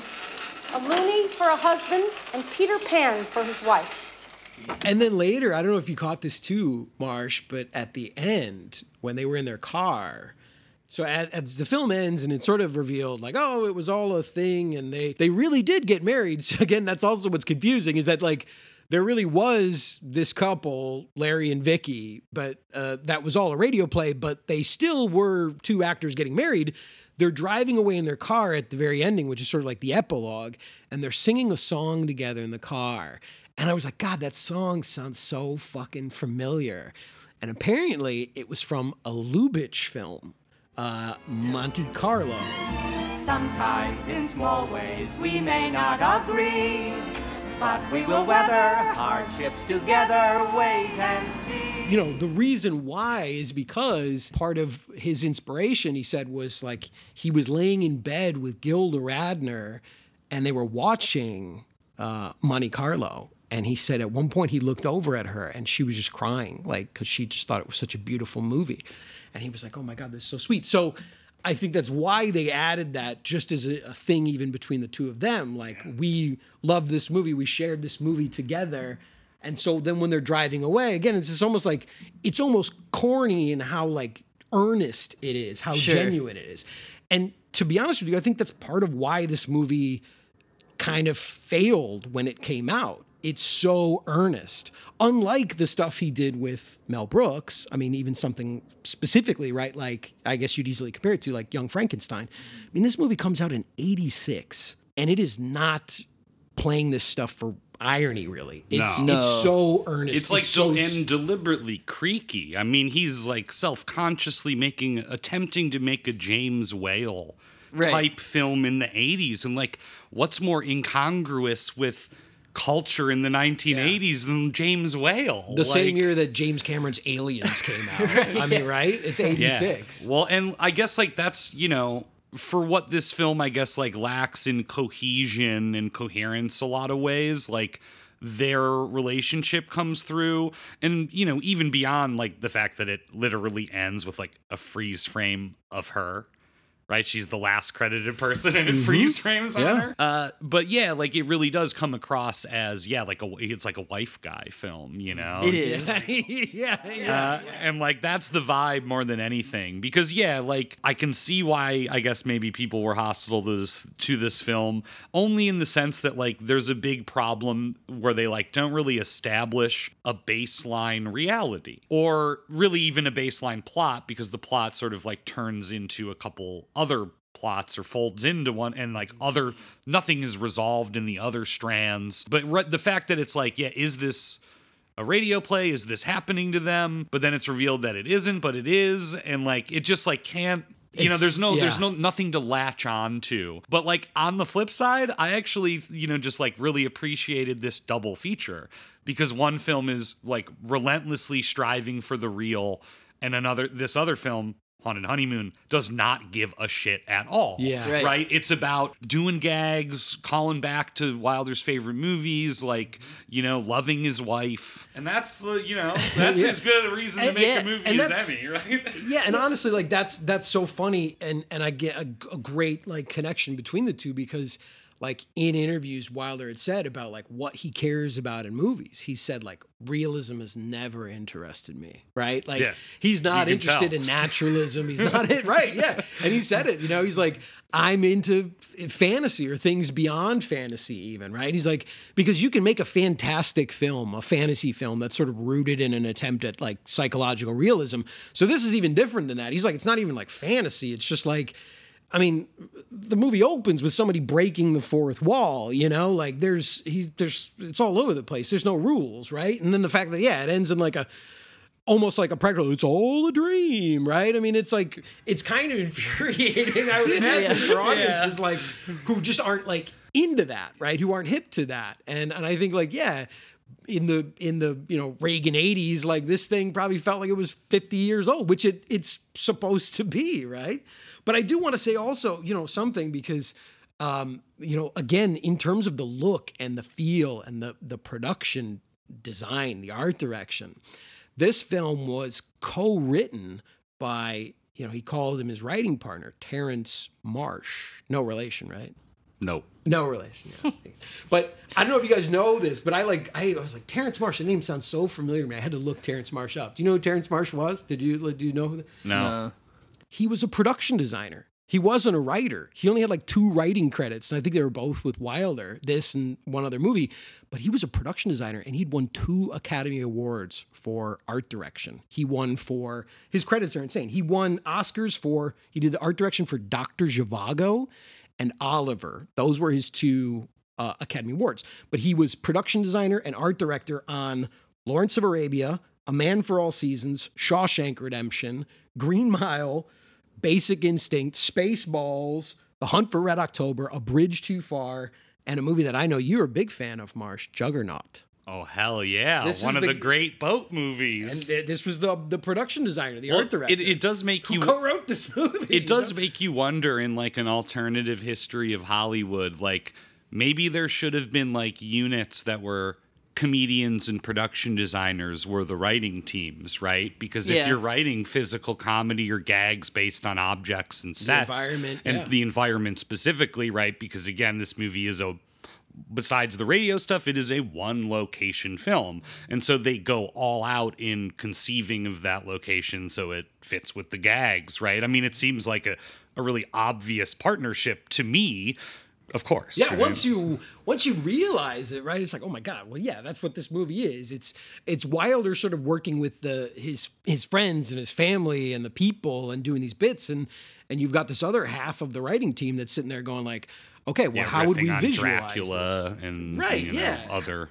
A loony for a husband and Peter Pan for his wife. And then later, I don't know if you caught this too, Marsh, but at the end, when they were in their car, so at, as the film ends and it's sort of revealed like, oh, it was all a thing, and they they really did get married. So again, that's also what's confusing is that like there really was this couple, Larry and Vicky, but uh, that was all a radio play. But they still were two actors getting married. They're driving away in their car at the very ending, which is sort of like the epilogue, and they're singing a song together in the car. And I was like, God, that song sounds so fucking familiar. And apparently, it was from a Lubitsch film, uh, Monte Carlo. Sometimes in small ways we may not agree, but we will weather hardships together, wait and see. You know, the reason why is because part of his inspiration, he said, was like he was laying in bed with Gilda Radner and they were watching uh, Monte Carlo. And he said at one point he looked over at her and she was just crying, like, because she just thought it was such a beautiful movie. And he was like, oh my God, this is so sweet. So I think that's why they added that just as a, a thing, even between the two of them. Like, we love this movie, we shared this movie together. And so then when they're driving away, again, it's just almost like, it's almost corny in how like earnest it is, how Sure. genuine it is. And to be honest with you, I think that's part of why this movie kind of failed when it came out. It's so earnest. Unlike the stuff he did with Mel Brooks, I mean, even something specifically, right? Like, I guess you'd easily compare it to like Young Frankenstein. I mean, this movie comes out in 86 and it is not playing this stuff for, irony really. It's No. it's so earnest. It's like so so and deliberately creaky. I mean, he's like self-consciously making attempting to make a James Whale Right. type film in the 80s and like what's more incongruous with culture in the 1980s than James Whale? the same year that James Cameron's Aliens came out. right, I mean, right? It's 86. Yeah. Well, and I guess like that's, you know, for what this film I guess like lacks in cohesion and coherence a lot of ways, like their relationship comes through and you know even beyond like the fact that it literally ends with like a freeze frame of her right she's the last credited person and it Mhm. freeze frames on her uh, but yeah like it really does come across as yeah like a it's like a wife guy film you know It is. yeah, yeah. uh, and like that's the vibe more than anything because yeah like i can see why i guess maybe people were hostile to this to this film only in the sense that like there's a big problem where they like don't really establish a baseline reality or really even a baseline plot because the plot sort of like turns into a couple other plots or folds into one and like mm-hmm. other nothing is resolved in the other strands. But re- the fact that it's like yeah is this a radio play? Is this happening to them? But then it's revealed that it isn't but it is and like it just like can't you know there's no there's no nothing to latch on to. But like on the flip side i actually you know just like really appreciated this double feature because one film is like relentlessly striving for the real and another this other film haunted honeymoon does not give a shit at all Yeah. Right. right it's about doing gags calling back to wilder's favorite movies like you know loving his wife and that's uh, you know that's Yeah. as good a reason to make yeah, a movie and as that's- emmy right yeah, and honestly, like that's that's so funny, and and I get a, a great like connection between the two because like in interviews Wilder had said about like what he cares about in movies, he said like realism has never interested me, right? Like Yeah. he's not interested tell. in naturalism. He's not it, right? Yeah, and he said it. You know, he's like I'm into fantasy or things beyond fantasy, even right? He's like because you can make a fantastic film, a fantasy film that's sort of rooted in an attempt at like psychological realism. So this is even different than that. He's like it's not even like fantasy. It's just like I mean, the movie opens with somebody breaking the fourth wall, you know, like there's he's there's it's all over the place. There's no rules, right? And then the fact that yeah, it ends in like a almost like a practical it's all a dream, right? I mean, it's like it's kind of infuriating, I would imagine, for audiences like who just aren't like into that, right? Who aren't hip to that. And and I think like, yeah, in the in the you know Reagan 80s like this thing probably felt like it was 50 years old which it it's supposed to be right but I do want to say also you know something because um you know again in terms of the look and the feel and the the production design the art direction this film was co-written by you know he called him his writing partner Terence Marsh no relation right no no relation. Yeah. but I don't know if you guys know this, but I like I, I was like Terence Marsh. The name sounds so familiar to me. I had to look Terence Marsh up. Do you know who Terrence Marsh was? Did you do you know? Who The, no he was a production designer. He wasn't a writer. He only had like two writing credits, and I think they were both with Wilder, this and one other movie. But he was a production designer, and he'd won two Academy Awards for art direction. He won for his credits are insane. He won Oscars for he did the art direction for Doctor Zhivago and Oliver. Those were his two uh, Academy Awards. But he was production designer and art director on Lawrence of Arabia, A Man for All Seasons, Shawshank Redemption, Green Mile, Basic Instinct, Spaceballs, The Hunt for Red October, A Bridge Too Far, and a movie that I know you're a big fan of, Marsh, Juggernaut. oh hell yeah This one of the- the, great boat movies th- this was the the production designer, the Well, art director. it, it does make who you co-wrote this movie. it does make you wonder in like an alternative history of Hollywood, like maybe there should have been like units that were comedians and production designers were the writing teams, right? Because if Yeah. you're writing physical comedy or gags based on objects and sets environment, and yeah. the environment specifically, right? Because again, this movie is a besides the radio stuff, it is a one location film. And so they go all out in conceiving of that location so it fits with the gags, right? I mean, it seems like a, a really obvious partnership to me, of course. Yeah, right? once you once you realize it, right? It's like, oh my god, well, yeah, that's what this movie is. It's it's Wilder sort of working with the his his friends and his family and the people and doing these bits, and and you've got this other half of the writing team that's sitting there going like, okay, well, Yeah, how would we visualize Dracula this? and Right, you know, yeah. other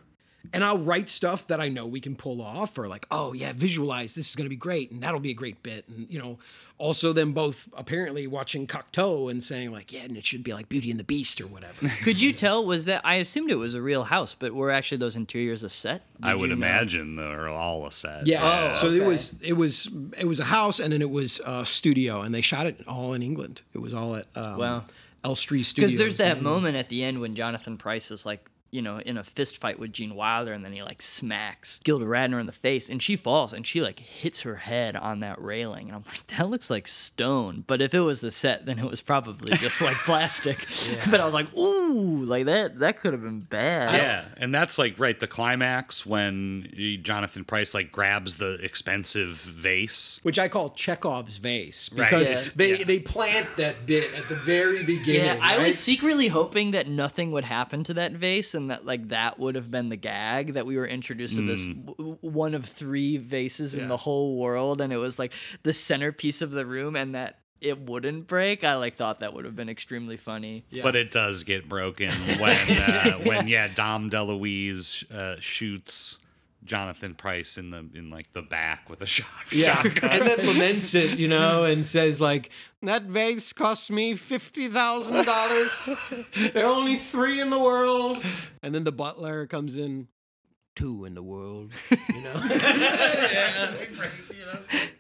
and I'll write stuff that I know we can pull off, or like, oh yeah, visualize this is going to be great, and that'll be a great bit, and you know, also them both apparently watching Cocteau and saying like, yeah, and it should be like Beauty and the Beast or whatever. Could you tell? Was that I assumed it was a real house, but were actually those interiors a set? I would you know? imagine they're all a set. Yeah. Oh, so it was it was it was a house and then it was a studio and they shot it all in England. It was all at um, Wow. Elstree Studios. Because there's that in- moment at the end when Jonathan Pryce is like, you know, in a fist fight with Gene Wilder, and then he like smacks Gilda Radner in the face, and she falls, and she like hits her head on that railing, and I'm like, that looks like stone. But if it was the set, then it was probably just like plastic. But I was like, ooh, like that that could have been bad. Yeah, and that's like right the climax when he- Jonathan Pryce like grabs the expensive vase. which I call Chekhov's vase Right. because Yeah. they they plant that bit at the very beginning. Yeah, I was secretly hoping that nothing would happen to that vase and that like that would have been the gag that we were introduced to this Mm. w- one of three vases in the whole world and it was like the centerpiece of the room and that it wouldn't break. I like thought that would have been extremely funny. But it does get broken when uh, when yeah Dom DeLuise uh, shoots Jonathan Pryce in the in like the back with a shot. Yeah, shotgun. and then laments it, you know, and says like, "That vase cost me fifty thousand dollars. There are only three in the world." And then the butler comes in, two in the world. You know,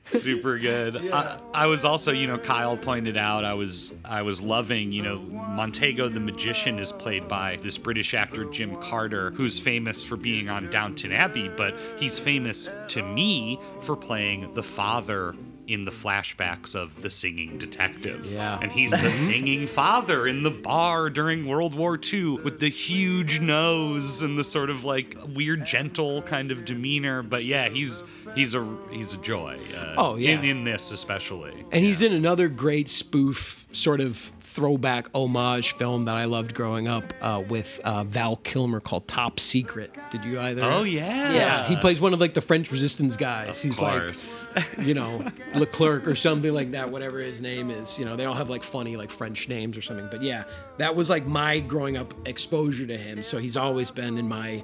super good. I, I was also, you know, Kyle pointed out I was I was loving, you know, Montego the magician is played by this British actor Jim Carter, who's famous for being on Downton Abbey, but he's famous to me for playing the father in the flashbacks of the singing detective. Yeah. And he's the singing father in the bar during World War II with the huge nose and the sort of like weird gentle kind of demeanor. But yeah, he's he's a he's a joy. Uh, Oh, yeah. in, in this especially. and he's in another great spoof, sort of throwback homage film that I loved growing up uh, with uh, Val Kilmer called Top Secret. Did you either? Oh yeah, Yeah, he plays one of like the French resistance guys. He's course. like, you know, Leclerc or something like that, whatever his name is. You know, they all have like funny like French names or something. But yeah, that was like my growing up exposure to him. So he's always been in my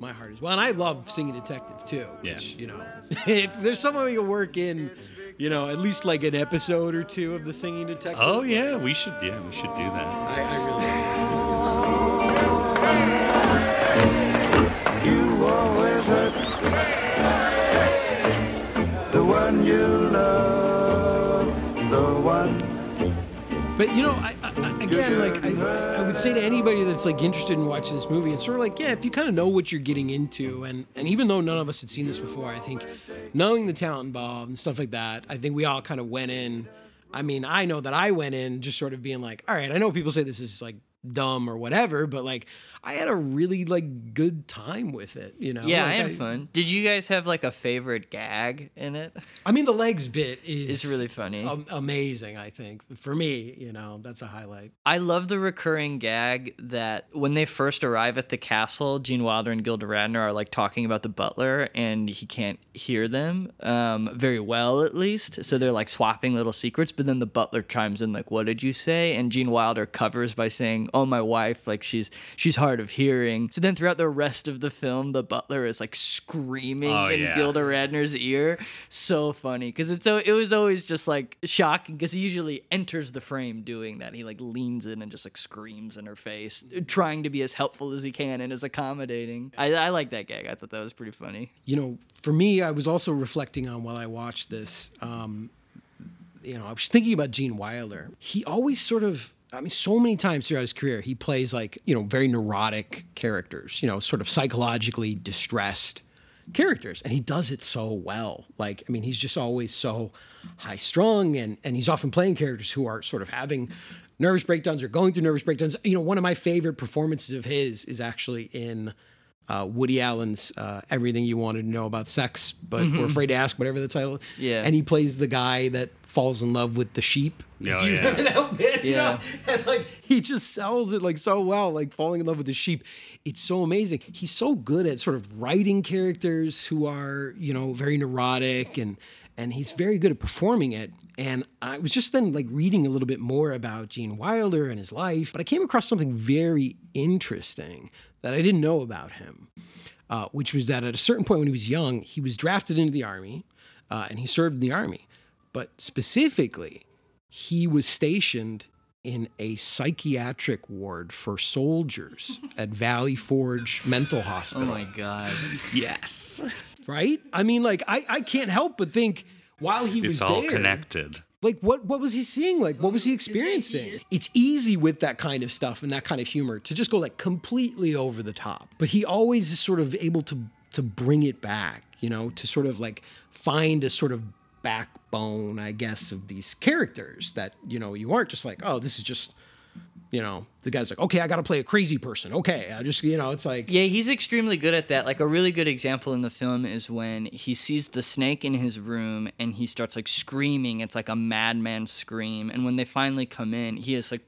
my heart as well. And I love Singing Detective too. Yeah. Which, you know, if there's someone we can work in, you know, at least like an episode or two of the Singing Detective. Oh yeah, we should yeah we should do that. I, I really. You always hurt the one you love, But you know, I, I, again, like I, I would say to anybody that's like interested in watching this movie, it's sort of like, yeah, if you kind of know what you're getting into, and and even though none of us had seen this before, I think knowing the talent involved and stuff like that, I think we all kind of went in. I mean, I know that I went in just sort of being like, all right, I know people say this is like dumb or whatever, but like I had a really like good time with it. You know? Yeah, Like, I had fun. Did you guys have like a favorite gag in it? I mean, the legs bit is It's really funny. am- amazing. I think for me, you know, that's a highlight. I love the recurring gag that when they first arrive at the castle, Gene Wilder and Gilda Radner are like talking about the butler, and he can't hear them um, very well, at least. So they're like swapping little secrets. But then the butler chimes in like, "What did you say?" And Gene Wilder covers by saying, "Oh, my wife, like she's she's hard of hearing." So then throughout the rest of the film, the butler is like screaming Oh, in yeah. Gilda Radner's ear. So funny because it's so it was always just like shocking because he usually enters the frame doing that. He like leans in and just like screams in her face, trying to be as helpful as he can and as accommodating. I, I like that gag. I thought that was pretty funny. you know, for me, I was also reflecting on while I watched this. Um, you know, I was thinking about Gene Wilder. He always sort of, I mean, so many times throughout his career, he plays like, you know, very neurotic characters, you know, sort of psychologically distressed characters. And he does it so well. Like, I mean, he's just always so high strung and, and he's often playing characters who are sort of having nervous breakdowns or going through nervous breakdowns. You know, one of my favorite performances of his is actually in uh, Woody Allen's uh, Everything You Wanted to Know About Sex, but Mhm. we're afraid to ask, whatever the title. Yeah. And he plays the guy that falls in love with the sheep. Oh, you yeah. remember that bit, you know? Yeah. And like he just sells it like so well, like falling in love with the sheep. It's so amazing. He's so good at sort of writing characters who are, you know, very neurotic and and he's very good at performing it. And I was just then like reading a little bit more about Gene Wilder and his life, but I came across something very interesting that I didn't know about him, uh, which was that at a certain point when he was young, he was drafted into the army uh, and he served in the army. But specifically, he was stationed in a psychiatric ward for soldiers at Valley Forge Mental Hospital. Oh my god. Yes. Right? I mean, like, I, I can't help but think while he was It's all there, connected. like what what was he seeing? Like what was he experiencing? It's easy with that kind of stuff and that kind of humor to just go like completely over the top. But he always is sort of able to to bring it back, you know, to sort of like find a sort of backbone, I guess, of these characters that, you know, you aren't just like, oh, this is just you know, the guy's like, okay, I got to play a crazy person. Okay, I just, you know, it's like, Yeah, he's extremely good at that. Like a really good example in the film is when he sees the snake in his room and he starts like screaming. It's like a madman scream. And when they finally come in, he is like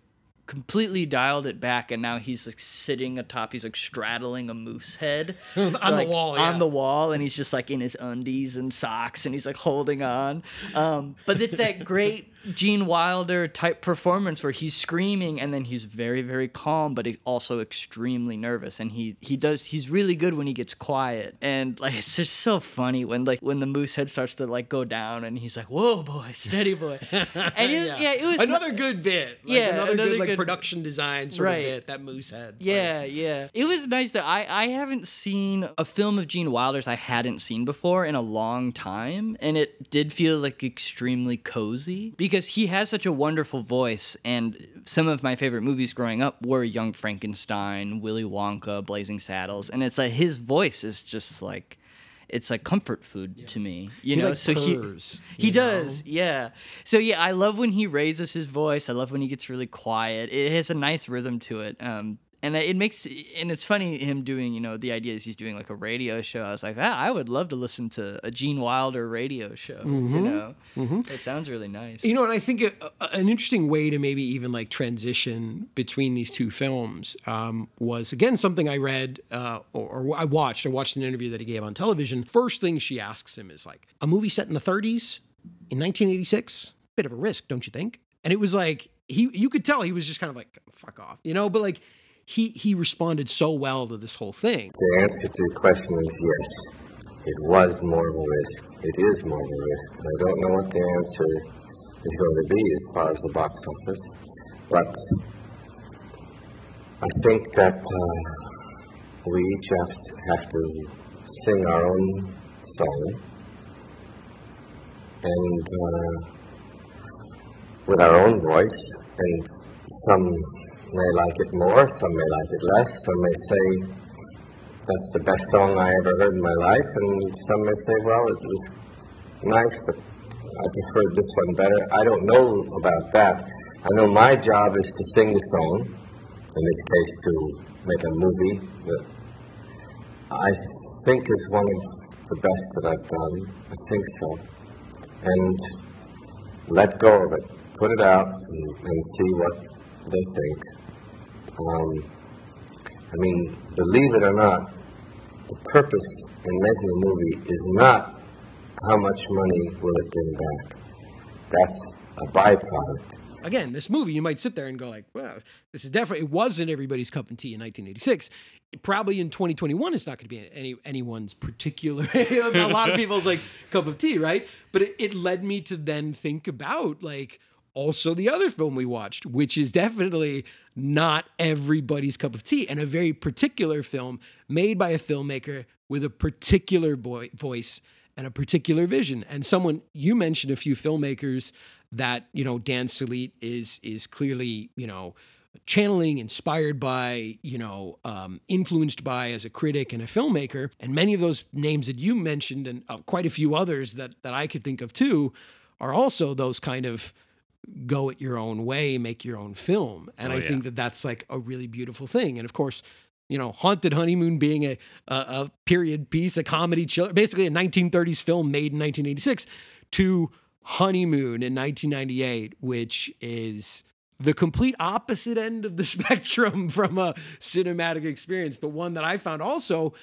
completely dialed it back and now he's like sitting atop he's like straddling a moose head On the like, wall, on the wall and he's just like in his undies and socks and he's like holding on um, but it's that great gene wilder type performance where he's screaming and then he's very very calm but also extremely nervous and he he does he's really good when he gets quiet and like it's just so funny when like when the moose head starts to like go down and he's like whoa boy steady boy and it was yeah, it was another good bit. Like Yeah, another, another good like production design sort Right. of bit. That moose head. Yeah, yeah. It was nice that I I haven't seen a film of Gene Wilder's I hadn't seen before in a long time, and it did feel like extremely cozy because he has such a wonderful voice. And some of my favorite movies growing up were Young Frankenstein, Willy Wonka, Blazing Saddles, and it's like his voice is just like. It's like comfort food to me, you He, know. like, so purrs, he he you does, yeah. So yeah, I love when he raises his voice. I love when he gets really quiet. It has a nice rhythm to it. Um, and it makes and it's funny him doing you know the idea is he's doing like a radio show. I was like, ah, I would love to listen to a Gene Wilder radio show. You Mhm. know, Mhm. it sounds really nice. You know, and I think a, a- an interesting way to maybe even like transition between these two films um, was again something I read uh, or, or I watched. I watched an interview that he gave on television. First thing she asks him is like, "A movie set in the 30s in 1986, bit of a risk, don't you think?" And it was like he, you could tell he was just kind of like, "Fuck off," you know. But like he he responded so well to this whole thing. The answer to your question is yes. It was risk. It is risk. I don't know what the answer is going to be as far as the box office, but I think that uh, we each have to, have to sing our own song and uh, with our own voice, and some may like it more, some may like it less, some may say that's the best song I ever heard in my life, and some may say, well, it was nice, but I preferred this one better. I don't know about that. I know my job is to sing the song, in this case to make a movie that I think is one of the best that I've done. I think so. And let go of it. Put it out and, and see what they think. Um, I mean, believe it or not, the purpose in making a movie is not how much money will it bring back. That's a byproduct. again, this movie, you might sit there and go like, well, this is definitely it wasn't everybody's cup of tea in 1986. It probably in 2021, it's not going to be any anyone's particular. a lot of people's like cup of tea, right? But it, it led me to then think about like also the other film we watched, which is definitely not everybody's cup of tea, and a very particular film made by a filmmaker with a particular boy, voice and a particular vision. And someone you mentioned a few filmmakers that you know Dan Sallitt is is clearly you know channeling, inspired by, you know, um, influenced by as a critic and a filmmaker. And many of those names that you mentioned, and uh, quite a few others that that I could think of too, are also those kind of go it your own way, make your own film. And Oh, I yeah. think that that's like a really beautiful thing. And of course, you know, Haunted Honeymoon being a a, a period piece, a comedy, basically a 1930s film made in 1986, to Honeymoon in 1998, which is the complete opposite end of the spectrum from a cinematic experience, but one that I found also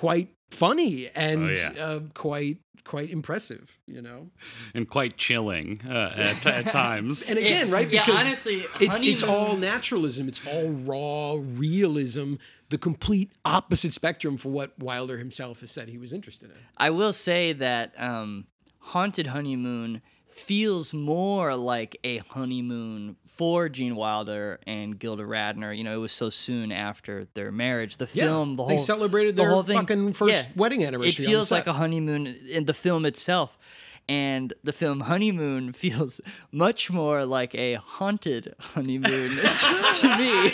quite funny and Oh, yeah. uh, quite quite impressive. You know, and quite chilling uh, at, at times. and again, right? yeah, Because honestly, it's it's all naturalism. It's all raw realism. The complete opposite spectrum for what Wilder himself has said he was interested in. I will say that um, Haunted Honeymoon feels more like a honeymoon for Gene Wilder and Gilda Radner. You know, it was so soon after their marriage. The Yeah, film, the whole they whole celebrated the their whole thing, fucking first yeah, wedding anniversary It feels like a honeymoon in the film itself. And the film Honeymoon feels much more like a haunted honeymoon to me.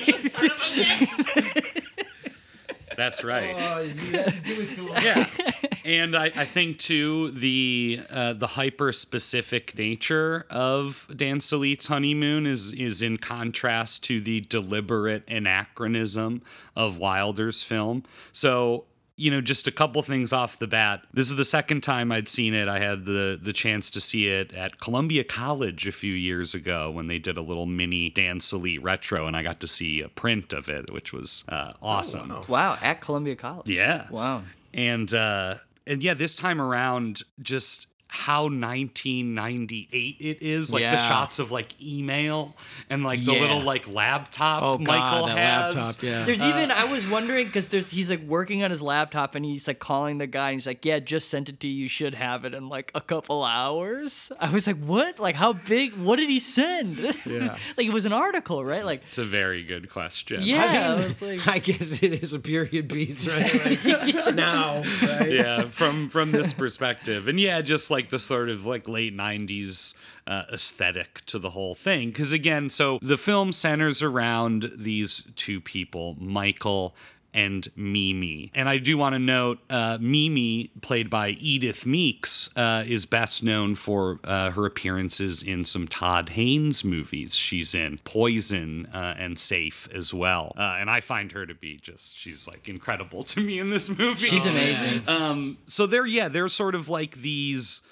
That's right. Oh, you had it to him. yeah and I, I think too the uh, the hyper specific nature of Dan Sallitt's honeymoon is is in contrast to the deliberate anachronism of Wilder's film. So you know, just a couple things off the bat. This is the second time I'd seen it. I had the the chance to see it at Columbia College a few years ago when they did a little mini Dan Solit retro, and I got to see a print of it, which was uh, awesome. wow, at Columbia College. Yeah. Wow. And uh and yeah, this time around just how 1998 it is like the shots of like email and like the Yeah. little like laptop Oh, Michael that has. laptop, yeah. There's Uh, even I was wondering because there's he's like working on his laptop and he's like calling the guy and he's like, yeah, just sent it to you. You should have it in like a couple hours. I was like, what? Like how big? What did he send? Yeah. like it was an article, right? Like It's a very good question. yeah, I, I mean, was like, I guess it is a period piece, right? Like, now, right? yeah, from from this perspective, and yeah, just like the sort of like late '90s uh, aesthetic to the whole thing. Because again, so the film centers around these two people, Michael and Mimi. And I do want to note, uh, Mimi, played by Edith Meeks, uh, is best known for uh, her appearances in some Todd Haynes movies. She's in Poison uh, and Safe as well. Uh, and I find her to be just, she's like incredible to me in this movie. She's amazing. Um, so they're, yeah, they're sort of like these,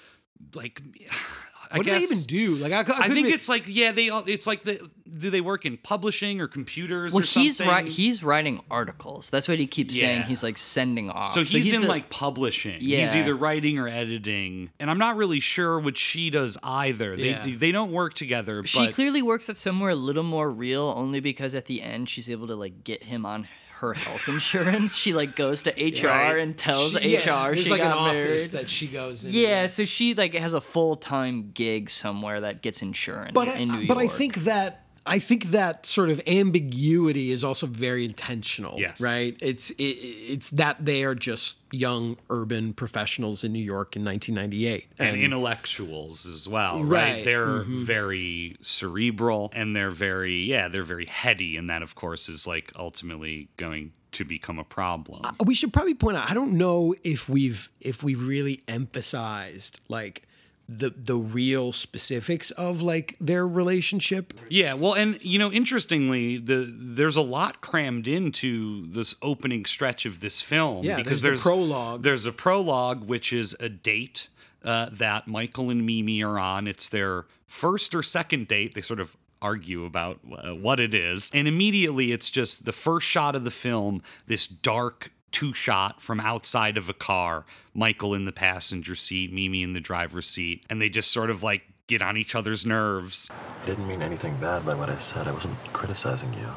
like, I What do they even do? Like, I, I, I think be- it's like yeah, they all. It's like the do they work in publishing or computers? well, or he's something? right. He's writing articles. That's what he keeps saying. He's like sending off. So he's, in the- like publishing. He's either writing or editing, and I'm not really sure what she does either. They Yeah. they don't work together. She but clearly works at somewhere a little more real, only because at the end she's able to like get him on her health insurance. she like goes to HR Right. and tells She- HR there's she like got an married. that she goes in. yeah, so she like has a full time gig somewhere that gets insurance but in New I, but I think that I think that sort of ambiguity is also very intentional. Yes. Right. It's it, it's that they are just young urban professionals in New York in 1998, and intellectuals as well, right? Right, They're mhm. very cerebral and they're very yeah, they're very heady, and that of course is like ultimately going to become a problem. we should probably point out. I don't know if we've if we've really emphasized like the the real specifics of like their relationship. Yeah, well, and you know, interestingly, the there's a lot crammed into this opening stretch of this film. Yeah, because there's the prologue. There's a prologue, which is a date uh, that Michael and Mimi are on. It's their first or second date. They sort of argue about uh, what it is, and immediately it's just the first shot of the film. This dark two shot from outside of a car, Michael in the passenger seat, Mimi in the driver's seat, and they just sort of like get on each other's nerves. I didn't mean anything bad by what I said. I wasn't criticizing you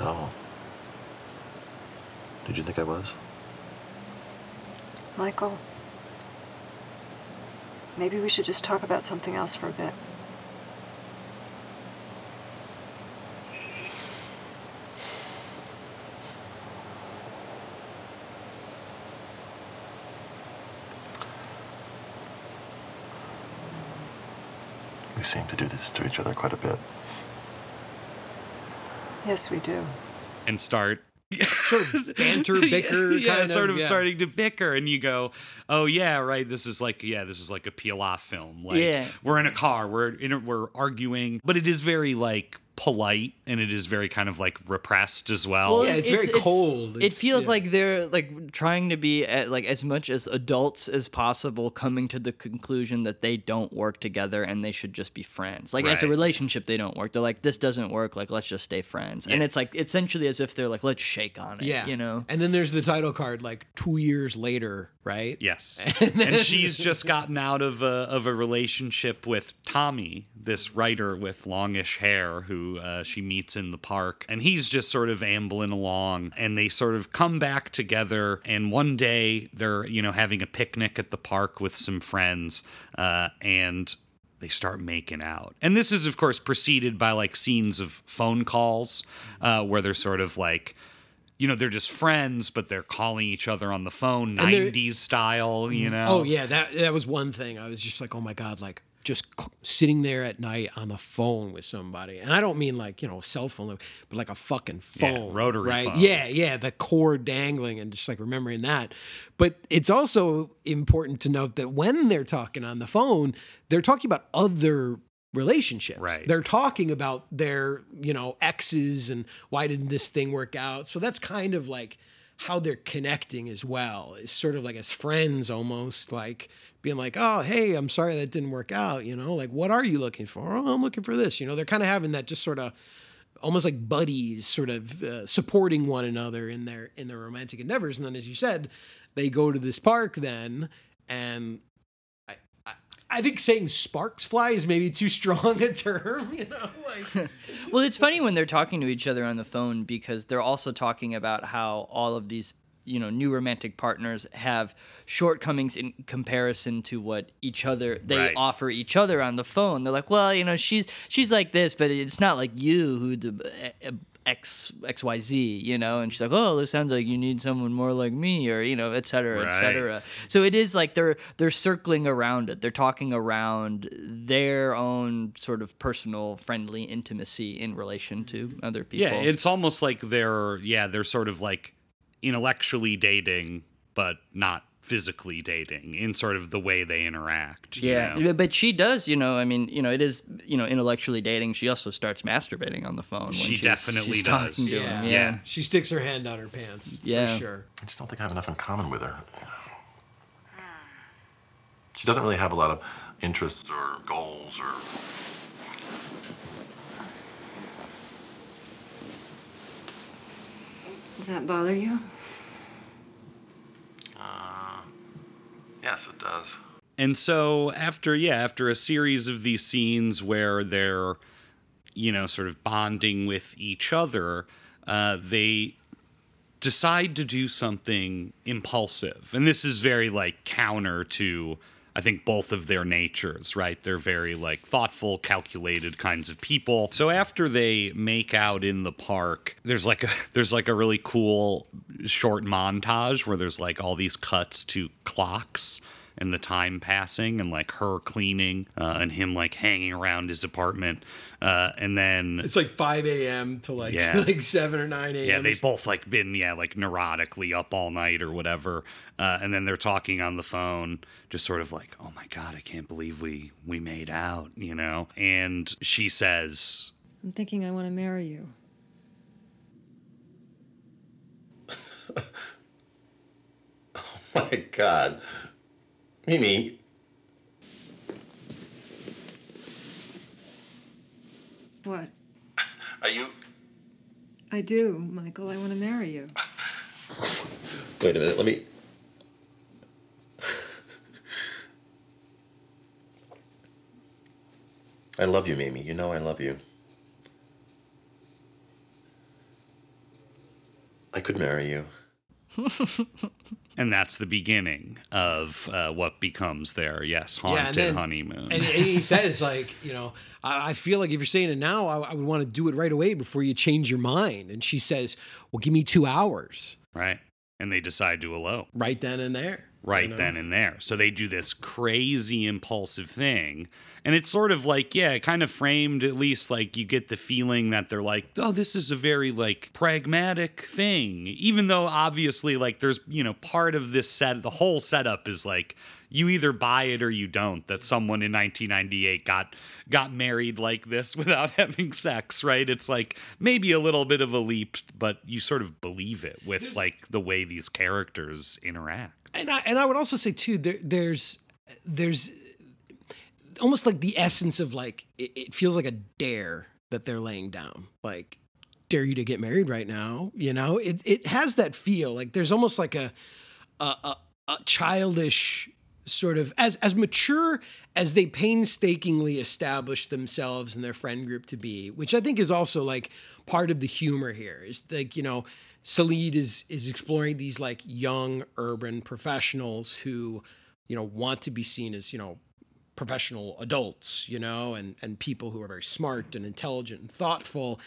at all. Did you think I was? Michael, maybe we should just talk about something else for a bit. Seem to do this to each other quite a bit. Yes, we do. and start sort of banter, bicker, yeah, kind sort of, of yeah. starting to bicker, and you go, "Oh yeah, right. This is like yeah, this is like a Pialat film. Like Yeah. we're in a car, we're in a, we're arguing, but it is very like polite and it is very kind of like repressed as well. Yeah, it's very cold. it feels yeah. like they're like trying to be at, like as much as adults as possible, coming to the conclusion that they don't work together and they should just be friends. Like as a relationship, they don't work. They're like, this doesn't work. Like let's just stay friends. And it's like essentially as if they're like, let's shake on it. Yeah. you know. And then there's the title card like two years later, right? Yes. and she's just gotten out of a, of a relationship with Tommy, this writer with longish hair who uh, she meets in the park. And he's just sort of ambling along and they sort of come back together. And one day they're, you know, having a picnic at the park with some friends. Uh, and they start making out. And this is, of course, preceded by like scenes of phone calls uh, where they're sort of like, you know, they're just friends, but they're calling each other on the phone, And 90s style, you mm-hmm. know? Oh yeah, that that was one thing. I was just like, oh my god, like just sitting there at night on the phone with somebody, and I don't mean like you know a cell phone, but like a fucking Yeah, phone, rotary right? phone. Yeah, yeah, the cord dangling, and just like remembering that. But it's also important to note that when they're talking on the phone, they're talking about other relationships. Right. They're talking about their, you know, exes and why didn't this thing work out. So that's kind of like how they're connecting as well. It's sort of like as friends almost like being like, "Oh, hey, I'm sorry that didn't work out," you know? Like, "What are you looking for?" "Oh, I'm looking for this." You know, they're kind of having that just sort of almost like buddies sort of uh, supporting one another in their in their romantic endeavors and then as you said they go to this park then and I, I think saying sparks fly is maybe too strong a term you know like Well, it's funny when they're talking to each other on the phone because they're also talking about how all of these, you know, new romantic partners have shortcomings in comparison to what each other they Right. offer each other on the phone. They're like, well, you know, she's she's like this, but it's not like you who the uh, X X Y Z, you know. And she's like, oh, this sounds like you need someone more like me, or you know, et cetera, et cetera. So it is like they're they're circling around it. They're talking around their own sort of personal, friendly intimacy in relation to other people. Yeah, it's almost like they're, yeah, they're sort of like intellectually dating, but not physically dating in sort of the way they interact. you yeah, know? but she does, you know. I mean, you know, it is, you know, intellectually dating. She also starts masturbating on the phone. When She she's- definitely she's does. to yeah. Yeah. she sticks her hand on her pants Yeah. for sure I just don't think I have enough in common with her. She doesn't really have a lot of interests or goals or. Does that bother you? Yes, it does. And so after yeah, after a series of these scenes where they're you know sort of bonding with each other, uh, they decide to do something impulsive. And this is very like counter to I think both of their natures, right? They're very like thoughtful, calculated kinds of people. So after they make out in the park, there's like a there's like a really cool short montage where there's like all these cuts to clocks and the time passing and like her cleaning uh, and him like hanging around his apartment uh, and then it's like 5 a.m to like Yeah. like 7 or 9 a.m yeah, they've both like been yeah like neurotically up all night or whatever, uh, and then they're talking on the phone, just sort of like, oh my god, I can't believe we we made out, you know. And she says, I'm thinking I want to marry you. Oh my God. Mimi. What? Are you. I do, Michael. I want to marry you. Wait a minute, let me. I love you, Mimi. You know I love you. I could marry you. and that's the beginning of uh, what becomes their yes Yeah, and haunted then- honeymoon. And, and he says, like, you know, I, I feel like if you're saying it now, I, I would want to do it right away before you change your mind. And she says, well, give me two hours right, and they decide to elope. right then and there. Right then and there. So they do this crazy impulsive thing. And it's sort of like, yeah, kind of framed at least like you get the feeling that they're like, oh, this is a very like pragmatic thing. Even though obviously, like, there's, you know, part of this set, the whole setup is like, you either buy it or you don't that someone in 1998 got got married like this without having sex right it's like maybe a little bit of a leap but you sort of believe it with like the way these characters interact And I and I would also say too, there, there's there's almost like the essence of like it, it feels like a dare that they're laying down, like dare you to get married right now. You know, it it has that feel like there's almost like a a, a, a childish sort of as as mature as they painstakingly establish themselves and their friend group to be, which I think is also like part of the humor here. Is like you know, Sallitt is is exploring these like young urban professionals who you know want to be seen as you know professional adults, you know, and and people who are very smart and intelligent and thoughtful,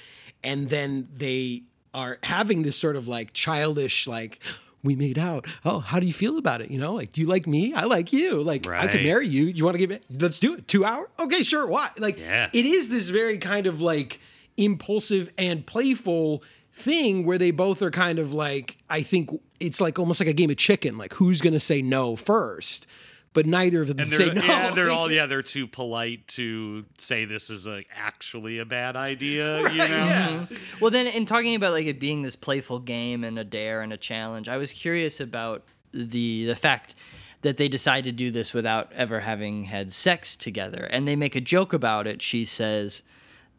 and then they are having this sort of like childish like we made out. Oh, how do you feel about it? You know, like, do you like me? I like you. Like, I could marry you. You want to get? ma- Let's do it. Two hour? Okay, sure. Why? Like, Yeah. it is this very kind of like impulsive and playful thing where they both are kind of like. I think it's like almost like a game of chicken. Like, who's going to say no first? But neither of them and say no. yeah they're all yeah they're too polite to say this is like actually a bad idea you know Mhm. Well, then, in talking about like it being this playful game and a dare and a challenge, I was curious about the the fact that they decide to do this without ever having had sex together, and they make a joke about it. She says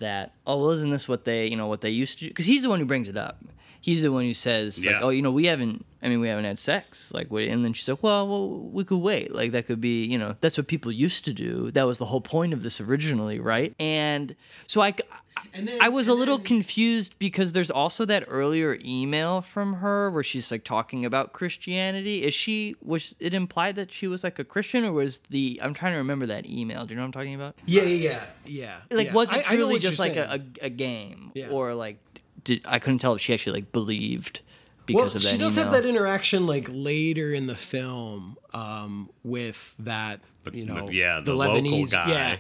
that, "Oh, well, isn't this what they, you know, what they used to do?" Because he's the one who brings it up. He's the one who says, like, "Oh, you know, we haven't. I mean, we haven't had sex." Like, what? And then she's like, "Well, well, we could wait. Like, that could be, you know, that's what people used to do. That was the whole point of this originally, right?" And so I, I was a little confused because there's also that earlier email from her where she's like talking about Christianity. Is she was it implied that she was like a Christian or was the I'm trying to remember that email. Do you know what I'm talking about? Yeah, yeah, yeah, yeah. Like yeah. was it truly what you're just like a, a, a game Yeah. or like did I couldn't tell if she actually like believed because well, of that she does email. have that interaction like later in the film um, with that you know yeah, the, the local Lebanese guy. yeah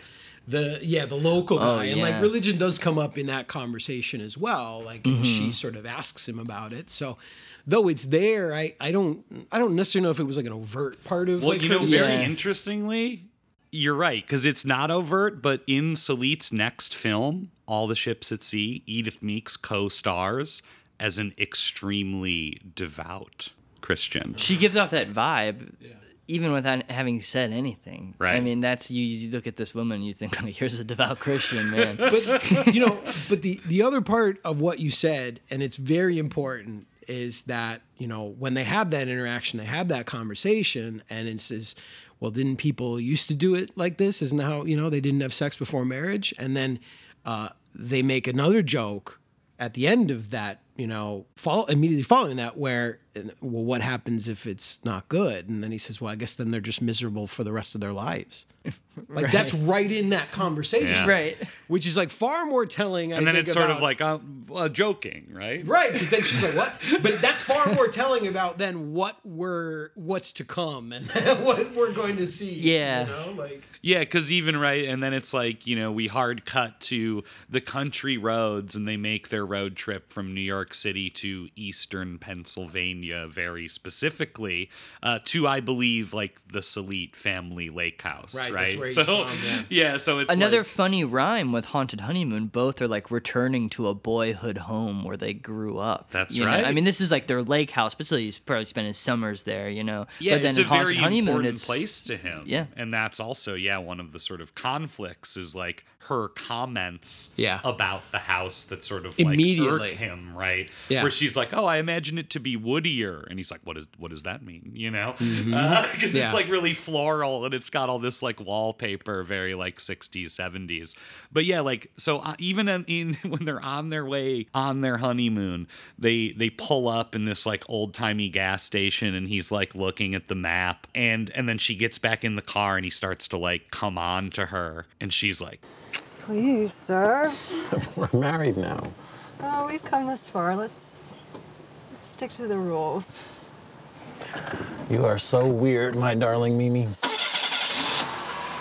the yeah the local Oh, guy. And like religion does come up in that conversation as well. Like and she sort of asks him about it. So though it's there I I don't I don't necessarily know if it was like an overt part of well like you know very decision. interestingly you're right because it's not overt but in Sallitt's next film all the ships at sea edith meeks co-stars as an extremely devout christian. She gives off that vibe. Even without having said anything, Right. I mean, that's you, you look at this woman, and you think, like, here's a devout Christian man. but you know, but the the other part of what you said, and it's very important, is that you know when they have that interaction, they have that conversation, and it says, "Well, didn't people used to do it like this? Isn't how you know they didn't have sex before marriage?" And then uh, they make another joke at the end of that, you know, fall immediately following that, where well, what happens if it's not good? And then he says, "Well, I guess then they're just miserable for the rest of their lives." Like Right. that's right in that conversation, Yeah. Right. Which is like far more telling. I and then think, it's sort of about- like uh, uh, joking right right because then she's like, "What?" But that's far more telling about then what we're what's to come and what we're going to see. Yeah. you know, like Yeah, because even right, and then it's like you know we hard cut to the country roads, and they make their road trip from New York City to eastern Pennsylvania, very specifically uh, to I believe like the Sallitt family lake house, Right, right? that's where he's so from, yeah. so it's Another like- funny rhyme with Haunted Honeymoon. Both are like returning to a boyhood home where they grew up. That's you know? right. I mean, this is like their lake house, but still, he's probably spent his summers there. You know. Yeah, but then it's a Haunted very Honeymoon, important it's place to him. Yeah. and that's also yeah one of the sort of conflicts is like her comments Yeah. about the house that sort of Immediately. like irk him right Yeah. where she's like oh I imagine it to be woodier and he's like what is what does that mean you know because Mhm. it's Yeah. like really floral and it's got all this like wallpaper very like 60s 70s but yeah like so uh, even in, in when they're on their way on their honeymoon they they pull up in this like old timey gas station and he's like looking at the map and and then she gets back in the car and he starts to like come on to her and she's like Please, sir. We're married now. Oh, we've come this far. Let's, let's stick to the rules. You are so weird, my darling Mimi.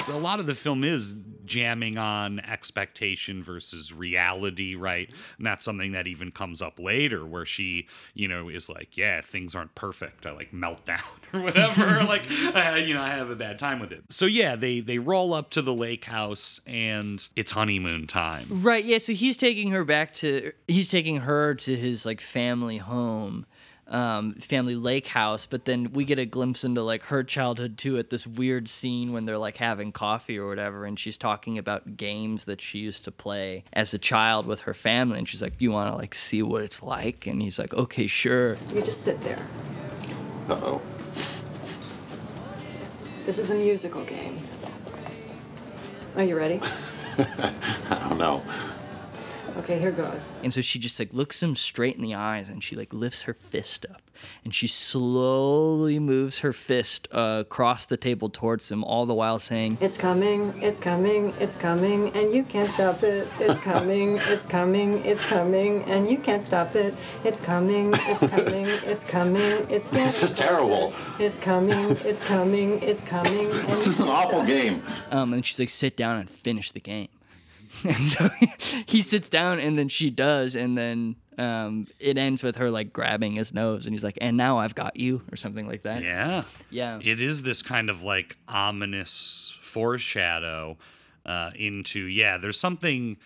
a lot of the film is jamming on expectation versus reality, right? And that's something that even comes up later where she, you know, is like, yeah, things aren't perfect, I like melt down or whatever. like, uh, you know, I have a bad time with it. So yeah, they they roll up to the lake house and it's honeymoon time. Right, yeah, so he's taking her back to he's taking her to his like family home. Um, family lake house, but then we get a glimpse into like her childhood too at this weird scene when they're like having coffee or whatever, and she's talking about games that she used to play as a child with her family, and she's like, "You want to like see what it's like?" And he's like, "Okay, sure." You just sit there. Uh oh. This is a musical game. Are you ready? I don't know. Okay, here goes. And so she just like looks him straight in the eyes and she like lifts her fist up and she slowly moves her fist uh, across the table towards him, all the while saying, It's coming, it's coming, it's coming, and you can't stop it. It's coming, it's coming, it's coming, and you can't stop it. It's coming, it's coming, it's coming, it's getting This is terrible. It's coming, it's coming, it's coming. And This is an awful game. Um, and she's like, sit down and finish the game. And so he sits down, and then she does, and then um, it ends with her like grabbing his nose, and he's like, "And now I've got you," or something like that. Yeah. Yeah. It is this kind of like ominous foreshadow uh, into, yeah, there's something.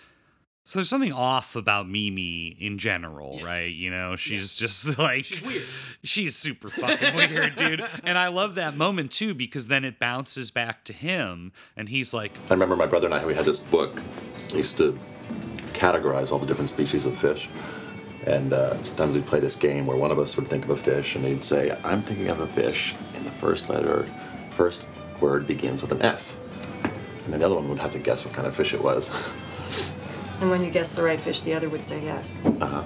So there's something off about Mimi in general, right? You know, she's just like she's weird. She's super fucking weird, dude. And I love that moment too because then it bounces back to him and he's like, I remember my brother and I, we had this book. We used to categorize all the different species of fish. And uh, sometimes we'd play this game where one of us would think of a fish and he'd say, I'm thinking of a fish, and the first letter, first word begins with an S. And then the other one would have to guess what kind of fish it was. And when you guessed the right fish, the other would say yes. Uh huh.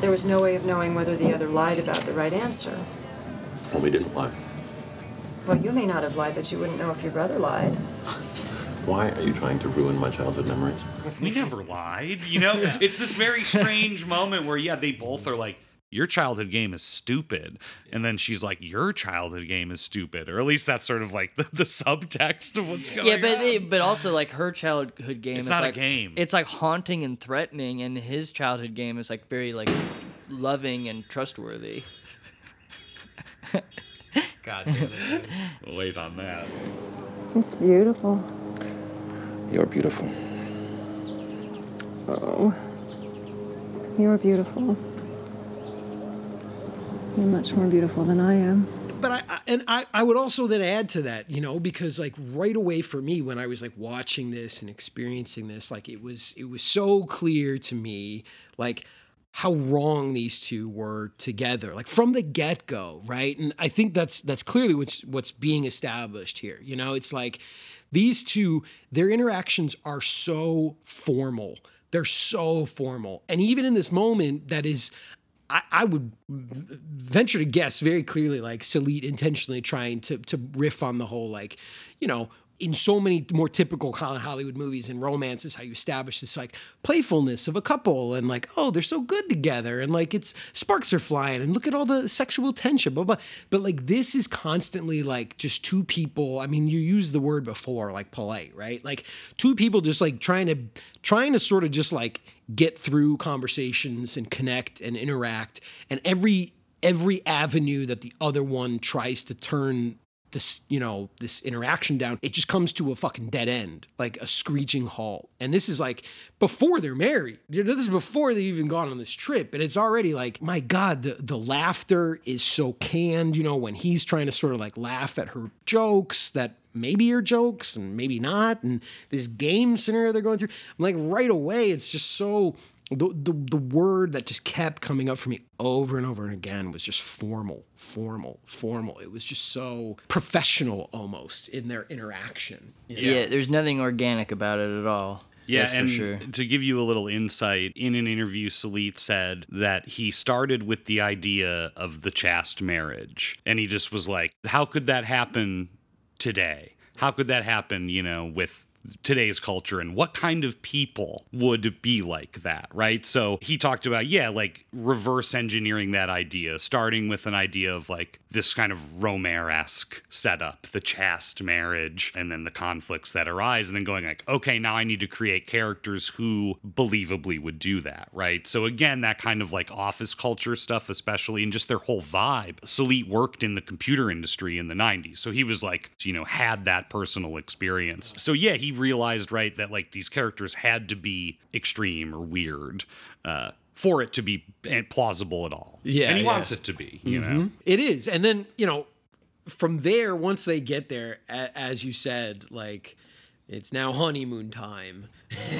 There was no way of knowing whether the other lied about the right answer. Well, we didn't lie. Well, you may not have lied, but you wouldn't know if your brother lied. Why are you trying to ruin my childhood memories? we never lied. You know, it's this very strange moment where, yeah, they both are like, your childhood game is stupid. And then she's like, your childhood game is stupid. Or at least that's sort of like the, the subtext of what's going on. Yeah, on. but it, but also like her childhood game It's is not a like game. It's like haunting and threatening, and his childhood game is like very like loving and trustworthy. God damn it. Wait on that. It's beautiful. You're beautiful. Oh. You're beautiful. You're much more beautiful than I am. but I, I and I, I would also then add to that, you know, because like right away for me when I was like watching this and experiencing this, like it was it was so clear to me like how wrong these two were together, like from the get go, right? And I think that's that's clearly what's what's being established here. You know, it's like these two, their interactions are so formal. They're so formal, and even in this moment, that is I, I would venture to guess very clearly like Sallitt intentionally trying to to riff on the whole like, you know, in so many more typical Hollywood movies and romances, how you establish this like playfulness of a couple and like, oh, they're so good together and like it's sparks are flying and look at all the sexual tension, blah blah. But like this is constantly like just two people. I mean, you used the word before, like polite, right? Like two people just like trying to trying to sort of just like get through conversations and connect and interact and every every avenue that the other one tries to turn this you know this interaction down it just comes to a fucking dead end like a screeching halt. And this is like before they're married. This is before they've even gone on this trip and it's already like my god the the laughter is so canned you know when he's trying to sort of like laugh at her jokes that maybe are jokes and maybe not and this game scenario they're going through. I'm like right away it's just so the, the the word that just kept coming up for me over and over and again was just formal, formal, formal. It was just so professional almost in their interaction. you know? Yeah. there's nothing organic about it at all. Yeah, That's and for sure. to give you a little insight, in an interview, Sallitt said that he started with the idea of the chaste marriage. And he just was like, how could that happen today? How could that happen, you know, with today's culture and what kind of people would be like that, right? So he talked about, yeah, like reverse engineering that idea, starting with an idea of like this kind of Rohmer esque setup, the chaste marriage, and then the conflicts that arise, and then going like, okay, now I need to create characters who believably would do that, right? So again, that kind of like office culture stuff, especially, and just their whole vibe. Sallitt worked in the computer industry in the 90s. So he was like, you know, had that personal experience. So yeah, he realized, right, that like these characters had to be extreme or weird. Uh, for it to be eh, plausible at all. Yeah, And he yeah. wants it to be, you know? Mhm. It is. And then, you know, from there, once they get there, a- as you said, like, it's now honeymoon time.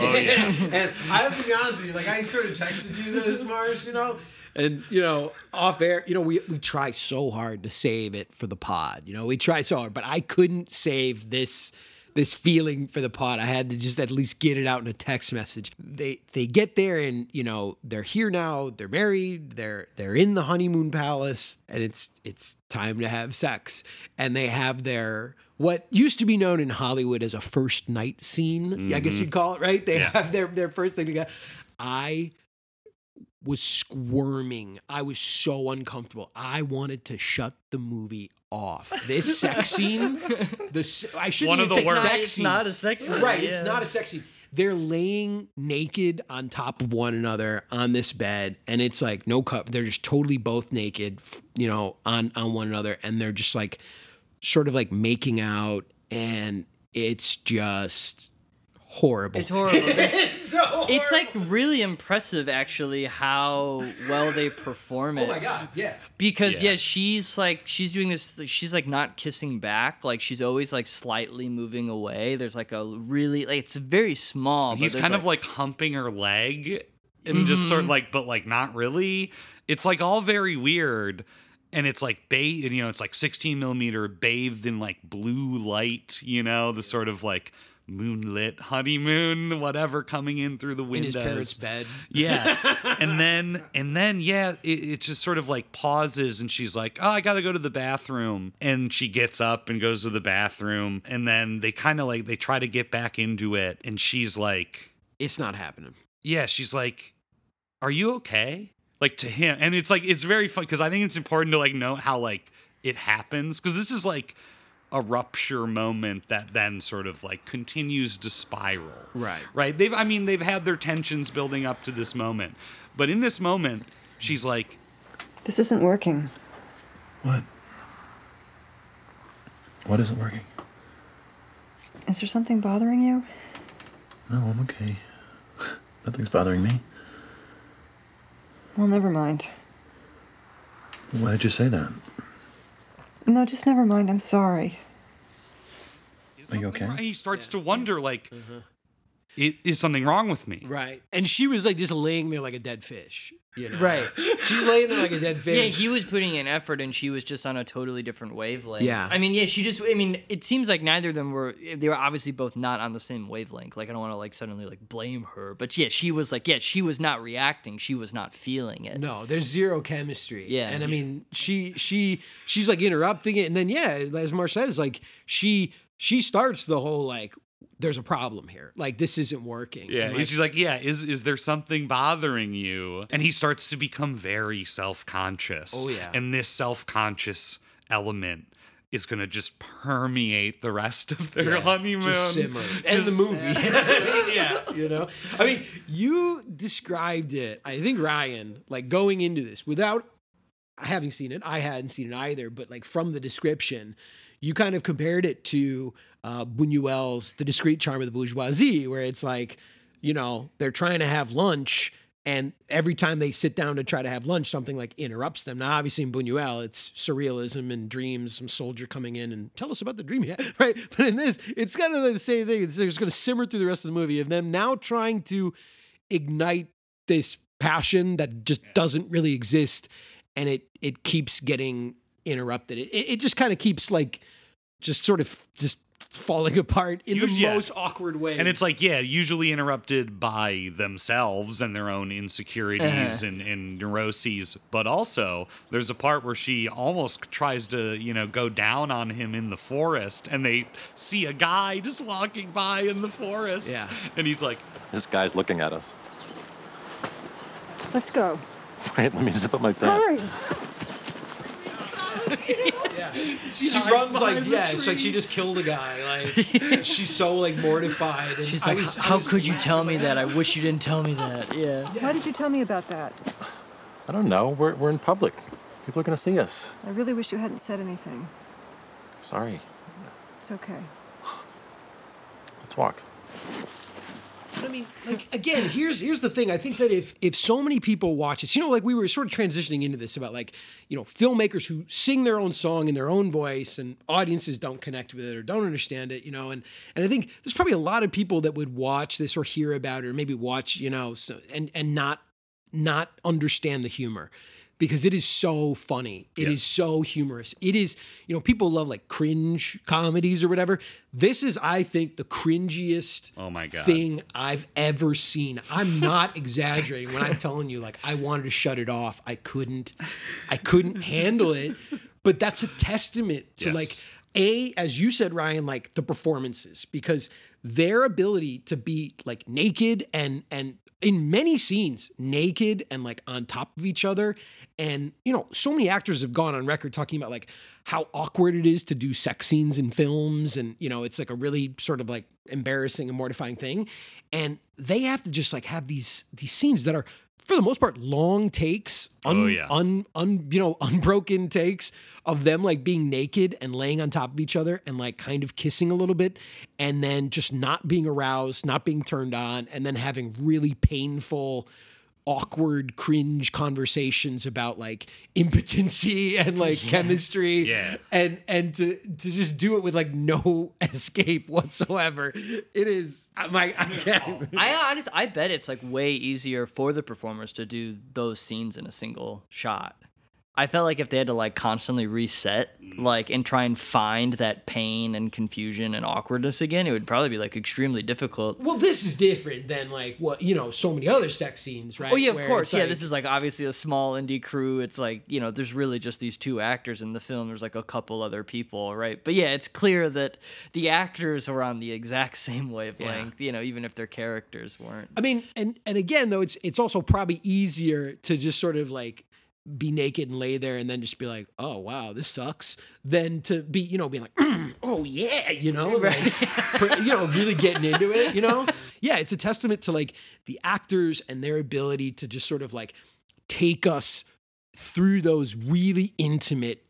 Oh, yeah. and I have to be honest with you, like, I sort of texted you this, Mars, you know? And, you know, off air, you know, we, we try so hard to save it for the pod. You know, we try so hard, but I couldn't save this this feeling for the pot. I had to just at least get it out in a text message. They they get there and you know they're here now. They're married. They're they're in the honeymoon palace, and it's it's time to have sex. And they have their what used to be known in Hollywood as a first night scene. I guess Mhm. you'd call it right. They Yeah. have their their first thing together. I was squirming. I was so uncomfortable. I wanted to shut the movie off. This sex scene, this I shouldn't One of the say worst. sex It's scene. not a sex scene, Right, it's yeah. not a sex scene. They're laying naked on top of one another on this bed, and it's like no cup. They're just totally both naked, f- you know, on on one another, and they're just like sort of like making out, and it's just horrible. It's horrible. it's so It's like really impressive, actually, how well they perform it. Oh my god, yeah. Because Yeah. yeah. she's like she's doing this. She's like not kissing back. Like she's always like slightly moving away. There's like a really like it's very small. And he's there's, kind of like humping her leg and just sort of Mhm. like, but like not really. It's like all very weird. And it's like bathed, you know, it's like 16 millimeter bathed in like blue light, you know, the sort of like moonlit honeymoon, whatever coming in through the windows. in his parents' bed. Yeah. and then and then yeah, it, it just sort of like pauses and she's like, "Oh, I got to go to the bathroom." And she gets up and goes to the bathroom and then they kind of like they try to get back into it and she's like, It's not happening. yeah, she's like, "Are you okay?" Like to him. And it's like it's very fun cuz I think it's important to like note how like it happens cuz this is like a rupture moment that then sort of like continues to spiral Right. right? They've, I mean, they've had their tensions building up to this moment, but in this moment, she's like, This isn't working. What? What isn't working? Is there something bothering you? No, I'm okay. Nothing's bothering me. Well, never mind. Why did you say that? No, just never mind. I'm sorry. Are you okay? and he starts to wonder, like, mm-hmm. "I- is something wrong with me? Right. And she was like just laying there like a dead fish. You know? Right. She's laying there like a dead fish. Yeah, he was putting in effort, and she was just on a totally different wavelength. Yeah. I mean, yeah, she just. I mean, it seems like neither of them were. They were obviously both not on the same wavelength. Like, I don't want to like suddenly like blame her, but yeah, she was like, yeah, she was not reacting. She was not feeling it. No, there's zero chemistry. Yeah. And I mean, she she she's like interrupting it and then yeah, as Mar says, like she she starts the whole like there's a problem here. Like this isn't working. Yeah, And, he's just like, yeah, is is there something bothering you? And he starts to become very self conscious. Oh, yeah. and this self conscious element is gonna just permeate the rest of their Yeah, honeymoon. Just simmer. And the movie. yeah. You know? I mean, you described it, I think Ryan, like going into this without having seen it. I hadn't seen it either, but like from the description, you kind of compared it to uh, Buñuel's The Discreet Charm of the Bourgeoisie, where it's like, you know, they're trying to have lunch. And every time they sit down to try to have lunch, something like interrupts them. Now, obviously, in Buñuel, it's surrealism and dreams, some soldier coming in and tell us about the dream, yeah, right? But in this, it's kind of the same thing. It's, it's going to simmer through the rest of the movie of them now trying to ignite this passion that just doesn't really exist, and it it keeps getting interrupted. It it, it just kind of keeps like just sort of just falling apart in the yeah. most awkward way. And it's like, yeah, usually interrupted by themselves and their own insecurities Uh-huh. and, and neuroses. But also, there's a part where she almost tries to, you know, go down on him in the forest, and they see a guy just walking by in the forest. Yeah. And he's like, This guy's looking at us. Let's go. Wait, let me zip up my pants. Hurry. She, hides runs like yeah, it's like she just killed a guy. Like she's so like mortified. And She's I like, was- I how was could you laughing tell me my that? I wish you didn't tell me that. Yeah. Why did you tell me about that? I don't know. We're, we're in public. People are going to see us. I really wish you hadn't said anything. Sorry. It's okay. Let's walk. But I mean, like again, here's here's the thing. I think that if if so many people watch this, you know, like we were sort of transitioning into this about like you know filmmakers who sing their own song in their own voice, and audiences don't connect with it or don't understand it, you know, and and I think there's probably a lot of people that would watch this or hear about it or maybe watch, you know, so, and and not not understand the humor because it is so funny. It is so humorous. It is, you know, people love like cringe comedies or whatever. This is, I think, the cringiest Oh my God. thing I've ever seen. I'm not exaggerating when I'm telling you, like, I wanted to shut it off. I couldn't, I couldn't handle it. But that's a testament to Yes. like a, as you said, Ryan, like the performances, because their ability to be like naked and and in many scenes naked and like on top of each other. And you know so many actors have gone on record talking about like how awkward it is to do sex scenes in films. And you know it's like a really sort of like embarrassing and mortifying thing. And they have to just like have these these scenes that are for the most part long takes oh, un, Oh, yeah. un, un you know unbroken takes of them like being naked and laying on top of each other and like kind of kissing a little bit and then just not being aroused not being turned on and then having really painful awkward cringe conversations about like impotency and like chemistry Yeah. and and to to just do it with like no escape whatsoever it is uh, my I can't I honest, I bet it's like way easier for the performers to do those scenes in a single shot. I felt like if they had to like constantly reset, mm. like and try and find that pain and confusion and awkwardness again, it would probably be like extremely difficult. Well, this is different than like what you know, so many other sex scenes, right? Oh yeah, of Where course. it's Yeah, like- this is like obviously a small indie crew. It's like you know, there's really just these two actors in the film. There's like a couple other people, right? But yeah, it's clear that the actors are on the exact same wavelength. You know, even if their characters weren't. I mean, and and again though, it's it's also probably easier to just sort of like be naked and lay there and then just be like, oh wow, this sucks, Then to be you know being like, "Mm, oh yeah, you know, like, you know, really getting into it, you know. Yeah, it's a testament to like the actors and their ability to just sort of like take us through those really intimate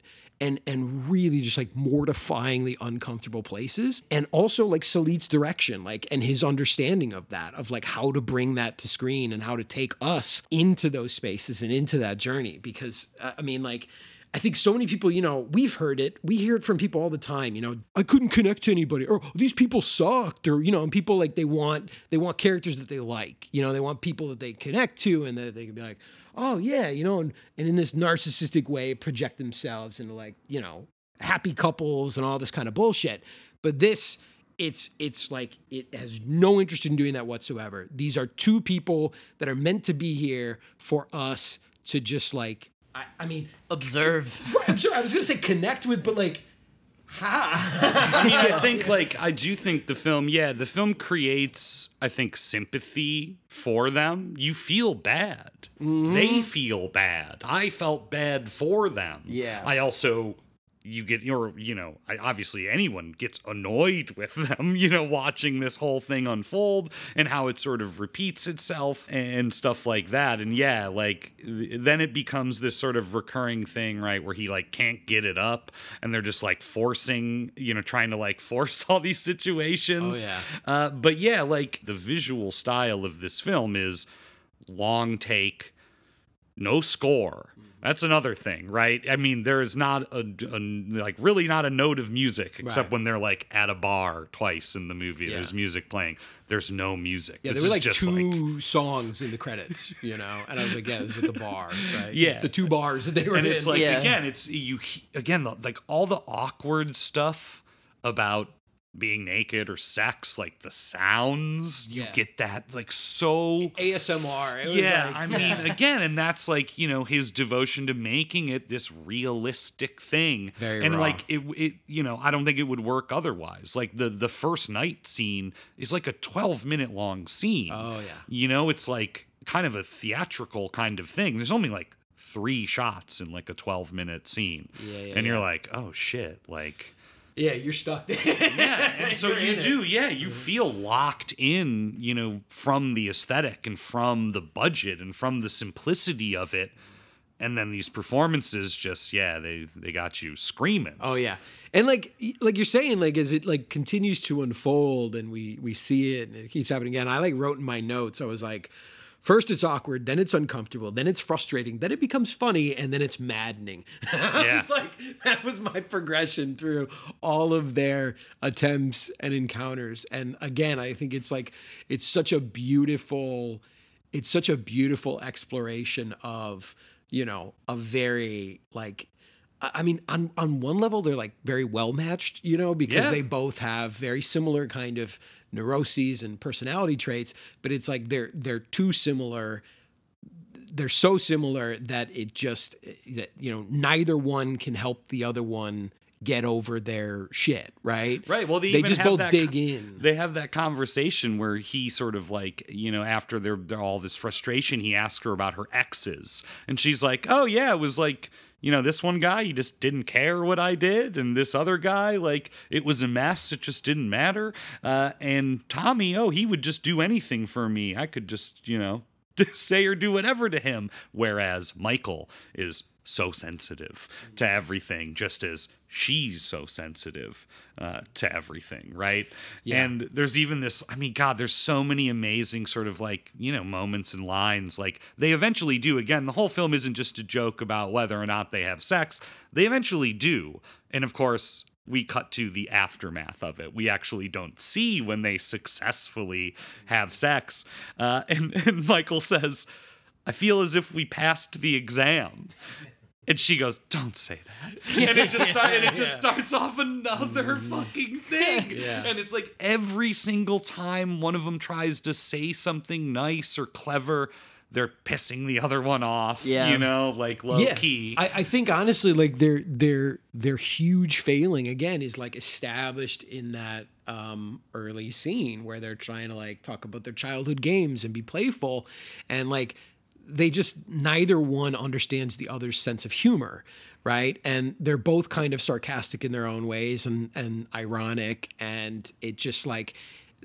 and and really just like mortifyingly uncomfortable places and also like Sallitt's direction like and his understanding of that of like how to bring that to screen and how to take us into those spaces and into that journey because uh, I mean like I think so many people, you know, we've heard it. We hear it from people all the time. You know, I couldn't connect to anybody, or these people sucked, or you know, and people like they want they want characters that they like. You know, they want people that they connect to, and that they can be like, oh yeah, you know, and, and in this narcissistic way, project themselves into like you know happy couples and all this kind of bullshit. But this, it's it's like it has no interest in doing that whatsoever. These are two people that are meant to be here for us to just like. I, I mean, observe. Right, I'm sorry. I was gonna say connect with, but like, I mean, I think like I do think the film, yeah, the film creates, I think, sympathy for them. You feel bad. They mm-hmm. feel bad. I felt bad for them. Yeah. I also you get your you know I, obviously anyone gets annoyed with them you know watching this whole thing unfold and how it sort of repeats itself and stuff like that and yeah like then it becomes this sort of recurring thing right where he like can't get it up and they're just like forcing you know trying to like force all these situations Oh, yeah. uh, but yeah like the visual style of this film is long take no score. That's another thing, right? I mean, there is not a, a like really not a note of music except Right. when they're like at a bar twice in the movie. Yeah. There's music playing. There's no music. yeah, This there were like just two songs in the credits, you know, and I was like, yeah, this was with the bar, right? Yeah. the two bars that they were and in. it's like Yeah. again, it's you again the- like all the awkward stuff about being naked or sex, like the sounds, you Yeah. get that like so ASMR. It was yeah, like- I mean, again, and that's like you know his devotion to making it this realistic thing, Very and raw. like it, it, you know, I don't think it would work otherwise. Like the the first night scene is like a twelve minute long scene. Oh yeah. You know, it's like kind of a theatrical kind of thing. There's only like three shots in like a twelve minute scene, Yeah, yeah, and you're yeah. like, oh shit, like. Yeah, you're stuck. yeah, and so You're you in it. do, yeah, you mm-hmm. feel locked in, you know, from the aesthetic and from the budget and from the simplicity of it. And then these performances just, yeah, they they got you screaming. Oh yeah, and like like you're saying, like as it like continues to unfold and we we see it and it keeps happening again. I like wrote in my notes. I was like, first it's awkward, then it's uncomfortable, then it's frustrating, then it becomes funny, and then it's maddening. Yeah. it's like that was my progression through all of their attempts and encounters. And again, I think it's like it's such a beautiful it's such a beautiful exploration of you know a very like I mean, on on one level, they're like very well matched, you know, because Yeah. they both have very similar kind of neuroses and personality traits. But it's like they're they're too similar. They're so similar that it just that you know neither one can help the other one get over their shit, right? Right. Well, they, they just both dig in. They have that conversation where he sort of like, you know, after their, their all this frustration, he asks her about her exes, and she's like, "Oh yeah, it was like." You know, this one guy, he just didn't care what I did. And this other guy, like, it was a mess. It just didn't matter. Uh, and Tommy, oh, he would just do anything for me. I could just, you know, say or do whatever to him. Whereas Michael is so sensitive to everything, just as she's so sensitive uh, to everything, right? Yeah. And there's even this, I mean, God, there's so many amazing sort of like, you know, moments and lines. Like they eventually do. Again, the whole film isn't just a joke about whether or not they have sex, they eventually do. And of course, we cut to the aftermath of it. We actually don't see when they successfully have sex. Uh, and, and Michael says, I feel as if we passed the exam. And she goes, "Don't say that." And it just start, and it just starts off another fucking thing. Yeah. And it's like every single time one of them tries to say something nice or clever, they're pissing the other one off. Yeah. You know, like low key. I, I think honestly, like their their their huge failing again is like established in that um, early scene where they're trying to like talk about their childhood games and be playful, and like they just neither one understands the other's sense of humor, right? And they're both kind of sarcastic in their own ways and and ironic, and it just like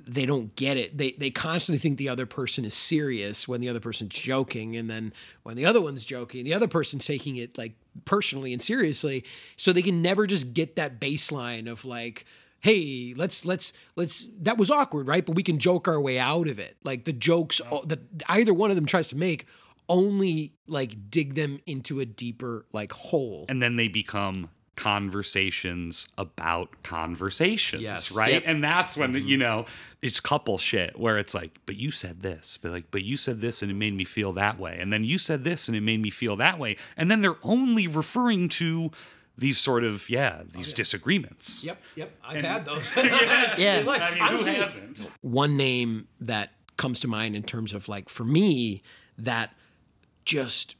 they don't get it. They they constantly think the other person is serious when the other person's joking, and then when the other one's joking, the other person's taking it like personally and seriously. So they can never just get that baseline of like, hey, let's let's let's. That was awkward, right? But we can joke our way out of it. Like the jokes that either one of them tries to make only like dig them into a deeper like hole. and then they become conversations about conversations, Yes. right? Yep. And that's when mm-hmm. you know it's couple shit where it's like, but you said this, but like, but you said this and it made me feel that way, and then you said this and it made me feel that way, and then they're only referring to these sort of yeah oh, these disagreements. Yep, yep. I've had those. Yeah. Like, I mean, honestly, who hasn't? one name that comes to mind in terms of like for me that just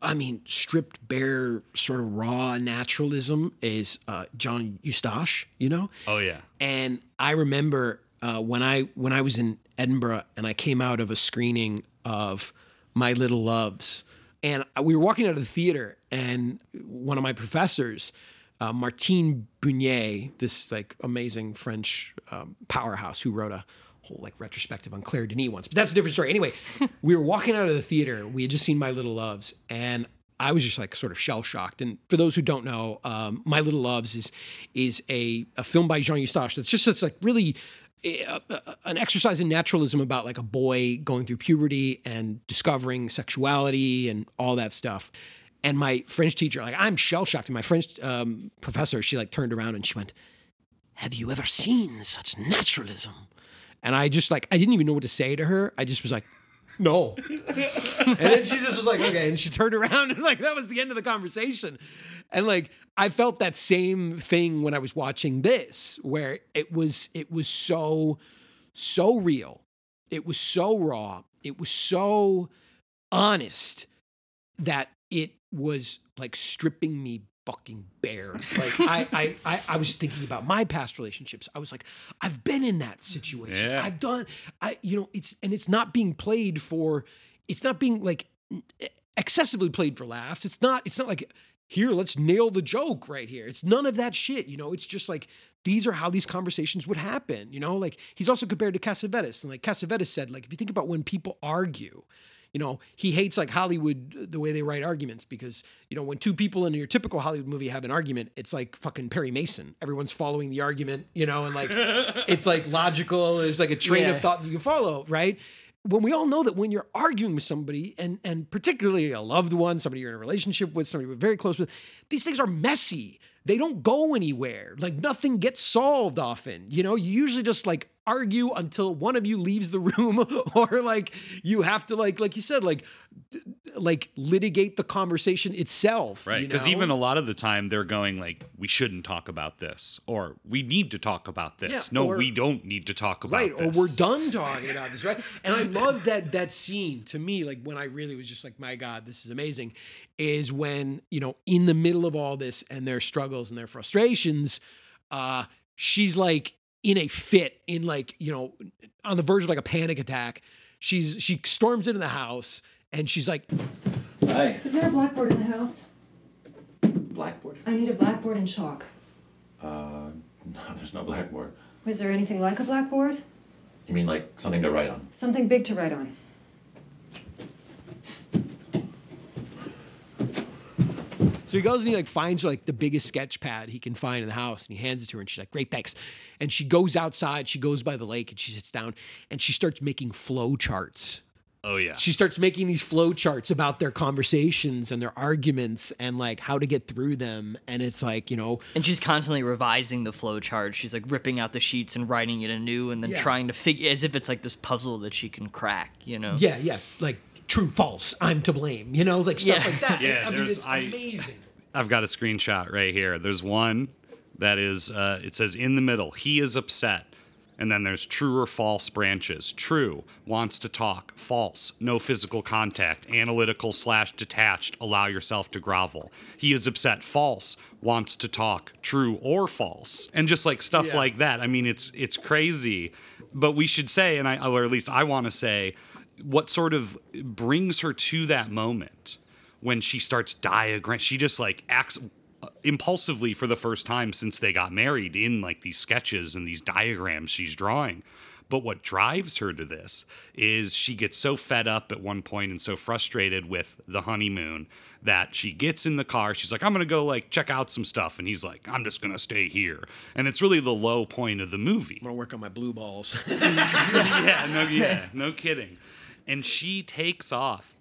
I mean stripped bare sort of raw naturalism is uh, Jean Eustache, you know? Oh yeah. And I remember uh, when I when I was in Edinburgh and I came out of a screening of My Little Loves, and we were walking out of the theater, and one of my professors, uh, Martine Bunier, this like amazing French um, powerhouse who wrote a whole like retrospective on Claire Denis once, but that's a different story. Anyway, we were walking out of the theater. We had just seen My Little Loves, and I was just like sort of shell shocked. And for those who don't know, um, My Little Loves is is a, a film by Jean Eustache that's just it's like really uh, an exercise in naturalism about like a boy going through puberty and discovering sexuality and all that stuff. And my French teacher, like I'm shell shocked. And my French um, professor, she like turned around and she went, "Have you ever seen such naturalism?" And I just like I didn't even know what to say to her. I just was like, "No." and then she just was like, "Okay," and she turned around and like that was the end of the conversation. And like I felt that same thing when I was watching this, where it was it was so so real. It was so raw. It was so honest that it was like stripping me fucking bear. Like I, I, I, I was thinking about my past relationships. I was like, I've been in that situation. Yeah. I've done, I, you know, it's and it's not being played for, it's not being like excessively played for laughs. It's not, it's not like here, let's nail the joke right here. It's none of that shit. You know, it's just like these are how these conversations would happen. You know, like he's also compared to Cassavetes, and like Cassavetes said, like if you think about when people argue, you know, he hates like Hollywood uh, the way they write arguments because, you know, when two people in your typical Hollywood movie have an argument, it's like fucking Perry Mason. Everyone's following the argument, you know, and like it's like logical. There's like a train Yeah. of thought that you can follow, right? When we all know that when you're arguing with somebody and and particularly a loved one, somebody you're in a relationship with, somebody you're very close with, these things are messy. They don't go anywhere. Like nothing gets solved often. You know, you usually just like argue until one of you leaves the room or like you have to like like you said like like litigate the conversation itself Right. you Because know? even a lot of the time they're going like, we shouldn't talk about this, or we need to talk about this. Yeah, no, or- we don't need to talk about right this. or we're done talking about this right and i love that that scene to me like when i really was just like my god this is amazing is when you know in the middle of all this and their struggles and their frustrations uh she's like in a fit in like you know on the verge of like a panic attack she's she storms into the house and she's like Hi. Is there a blackboard in the house? Blackboard. I need a blackboard and chalk. Uh, no, there's no blackboard. Is there anything like a blackboard? You mean like something to write on? Something big to write on. So he goes and he like finds like the biggest sketch pad he can find in the house and he hands it to her and she's like, Great, thanks. And she goes outside, she goes by the lake and she sits down and she starts making flow charts. Oh yeah. She starts making these flow charts about their conversations and their arguments and like how to get through them. And it's like, you know, And she's constantly revising the flow chart. She's like ripping out the sheets and writing it anew and then Yeah. trying to figure as if it's like this puzzle that she can crack, you know? yeah, yeah, like true, false, I'm to blame, you know, like stuff Yeah. like that. Yeah, I mean, it's I- amazing. I've got a screenshot right here. There's one that is, uh, it says in the middle, he is upset. And then there's true or false branches. True, wants to talk. False, no physical contact. Analytical slash detached, allow yourself to grovel. He is upset. False, wants to talk. True or false. And just like stuff Yeah. like that. I mean, it's it's crazy. But we should say, and I, or at least I want to say, what sort of brings her to that moment when she starts diagram she just like acts uh, impulsively for the first time since they got married in like these sketches and these diagrams she's drawing but what drives her to this is she gets so fed up at one point and so frustrated with the honeymoon that she gets in the car she's like i'm gonna go like check out some stuff and he's like i'm just gonna stay here and it's really the low point of the movie I'm gonna work on my blue balls. yeah, no, yeah, no kidding. And she takes off.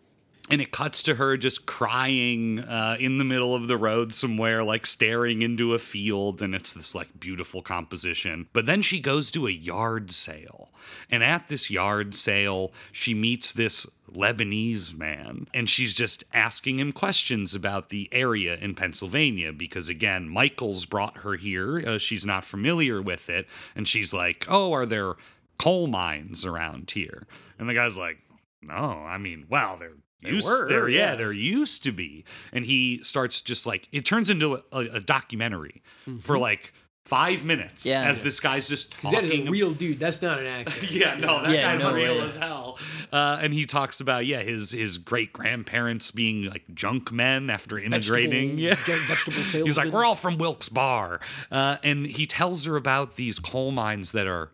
And it cuts to her just crying uh, in the middle of the road somewhere, like staring into a field. And it's this like beautiful composition. But then she goes to a yard sale. And at this yard sale, she meets this Lebanese man. And she's just asking him questions about the area in Pennsylvania. Because again, Michael's brought her here. Uh, she's not familiar with it. And she's like, Oh, are there coal mines around here? And the guy's like, No, I mean, well, they're They used were, there, yeah, yeah. there used to be. And he starts just like it turns into a, a, a documentary for like five minutes Yeah. as this guy's just Because that is talking a real dude. That's not an actor. yeah, no, that Yeah, guy's no real way. as hell. Uh, and he talks about yeah, his his great grandparents being like junk men after immigrating. Vegetable- yeah, get vegetable sales. He's like, we're all from Wilkes-Barre, uh, and he tells her about these coal mines that are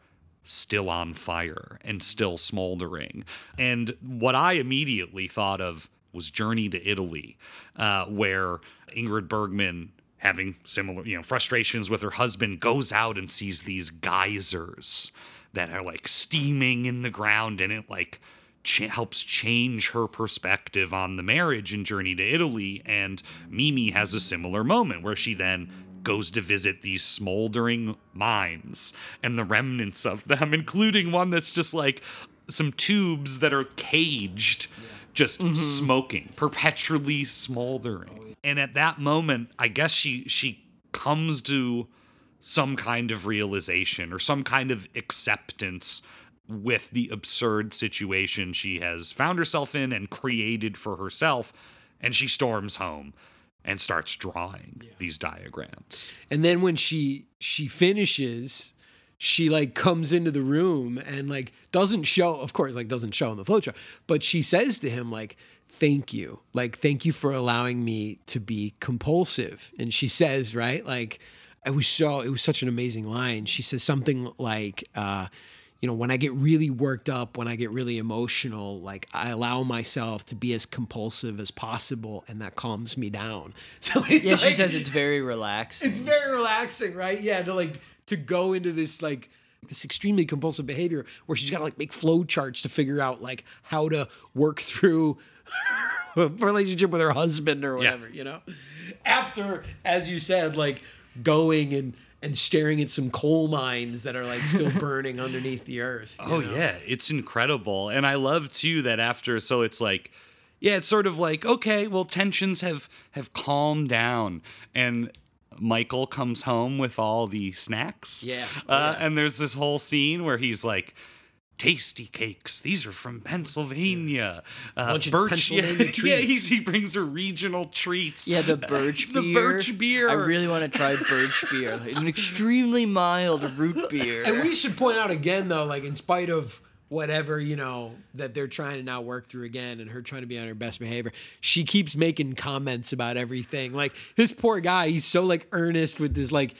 still on fire and still smoldering. And what I immediately thought of was Journey to Italy, uh, where Ingrid Bergman, having similar, you know, frustrations with her husband, goes out and sees these geysers that are like steaming in the ground, and it like cha- helps change her perspective on the marriage in Journey to Italy. And Mimi has a similar moment where she then goes to visit these smoldering mines and the remnants of them, including one that's just like some tubes that are caged. just Mm-hmm. smoking, perpetually smoldering. And at that moment, I guess she she comes to some kind of realization or some kind of acceptance with the absurd situation she has found herself in and created for herself and she storms home and starts drawing these diagrams. And then when she she finishes, she like comes into the room and like doesn't show, of course, like doesn't show in the flowchart, but she says to him like, "Thank you, like thank you for allowing me to be compulsive." And she says, right, like, it was so it was such an amazing line. She says something like, uh, you know, when I get really worked up, when I get really emotional, like I allow myself to be as compulsive as possible, and that calms me down. So Yeah, she says it's very relaxed. it's very relaxing, right? Yeah, to like to go into this like this extremely compulsive behavior where she's got to like make flow charts to figure out like how to work through a relationship with her husband or whatever, you know. After, as you said, like going and and staring at some coal mines that are like still burning underneath the earth. Oh know? yeah, it's incredible. And I love too that after so it's like yeah, it's sort of like okay, well tensions have have calmed down and Michael comes home with all the snacks. Yeah. Uh, and there's this whole scene where he's like Tastykakes. These are from Pennsylvania. Uh, Bunch of birch, Pennsylvania yeah, Yeah, treats. he's, he brings her regional treats. Yeah, the birch beer. the birch beer. I really want to try birch beer. Like, an extremely mild root beer. And we should point out again, though, like in spite of whatever you know that they're trying to now work through again, and her trying to be on her best behavior, she keeps making comments about everything. Like this poor guy, he's so like earnest with this like.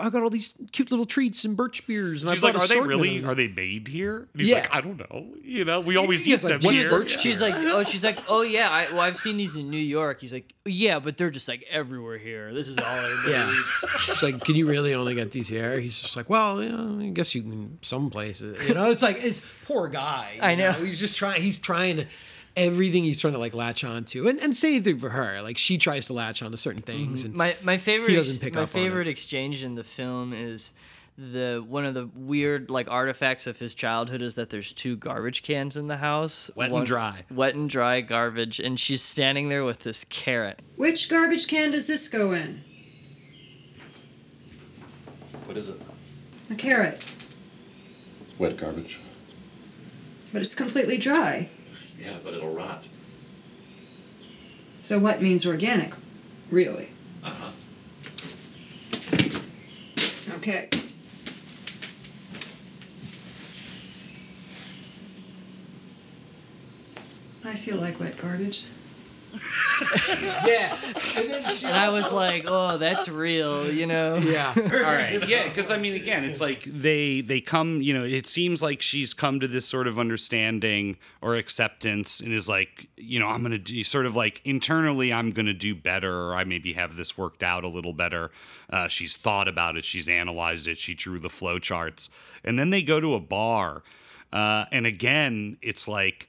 I got all these cute little treats and birch beers, and She's I like, "Are they really? are they made here?" And he's Yeah. like, "I don't know. You know, we always He's eat like, them "What's here." birch She's like, oh, she's like, oh yeah, I, well, I've seen these in New York. He's like, yeah, but they're just like everywhere here. This is all everybody Yeah. eats. It's like, can you really only get these here? He's just like, well, yeah, I guess you can some places. You know, it's like it's poor guy. you I know. He's just trying. He's trying to everything. He's trying to like latch on to, and and same thing for her. Like she tries to latch on to certain mm-hmm. things, and My my favorite he doesn't ex- pick my up on it. favorite exchange in the film is the one of the weird like artifacts of his childhood is that there's two garbage cans in the house, Wet and dry. wet and dry garbage, and she's standing there with this carrot. Which garbage can does this go in? What is it? A carrot. Wet garbage. But it's completely dry. Yeah, but it'll rot. So what means organic? Really? Uh huh. Okay. I feel like wet garbage. yeah. And then she And I was like, oh, that's real, you know? yeah. All right. Yeah, because I mean, again, it's like they they come. You know, it seems like she's come to this sort of understanding or acceptance, and is like, you know, I'm gonna do sort of like internally, I'm gonna do better, or I maybe have this worked out a little better. Uh, she's thought about it, she's analyzed it, she drew the flow charts, and then they go to a bar, uh, and again, it's like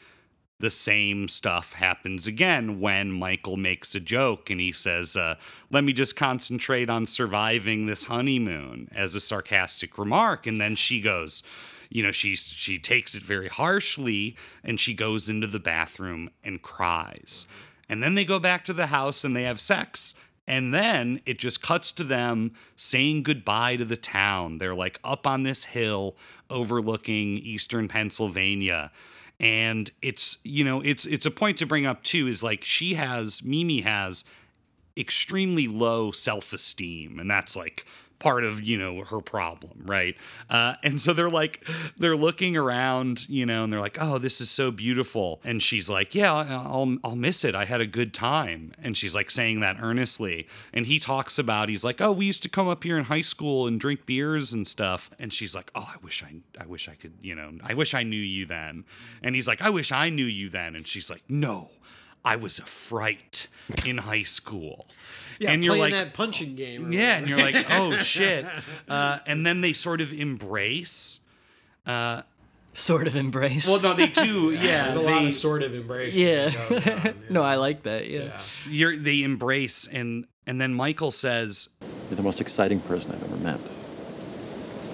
the same stuff happens again when Michael makes a joke and he says, uh, Let me just concentrate on surviving this honeymoon as a sarcastic remark. And then she goes, you know, she she takes it very harshly and she goes into the bathroom and cries. And then they go back to the house and they have sex. And then it just cuts to them saying goodbye to the town. They're like up on this hill overlooking eastern Pennsylvania and it's you know it's it's a point to bring up too is like she has mimi has extremely low self-esteem. And that's like part of you know her problem right? Uh, and so they're like they're looking around you know and they're like oh this is so beautiful. And she's like yeah i'll i'll miss it. I had a good time. And she's like saying that earnestly. And he talks about he's like oh we used to come up here in high school and drink beers and stuff. And she's like oh i wish i i wish i could you know i wish i knew you then. And he's like i wish i knew you then. And she's like no I was a fright in high school. Yeah, and you're playing like, that punching game. or yeah, and you're like, oh shit. Uh, and then they sort of embrace. Uh, Sort of embrace. well, no, they do. Yeah, There's a lot they, of sort of embracing. yeah. that goes no, I like that. Yeah. you're, they embrace, and and then Michael says, You're the most exciting person I've ever met.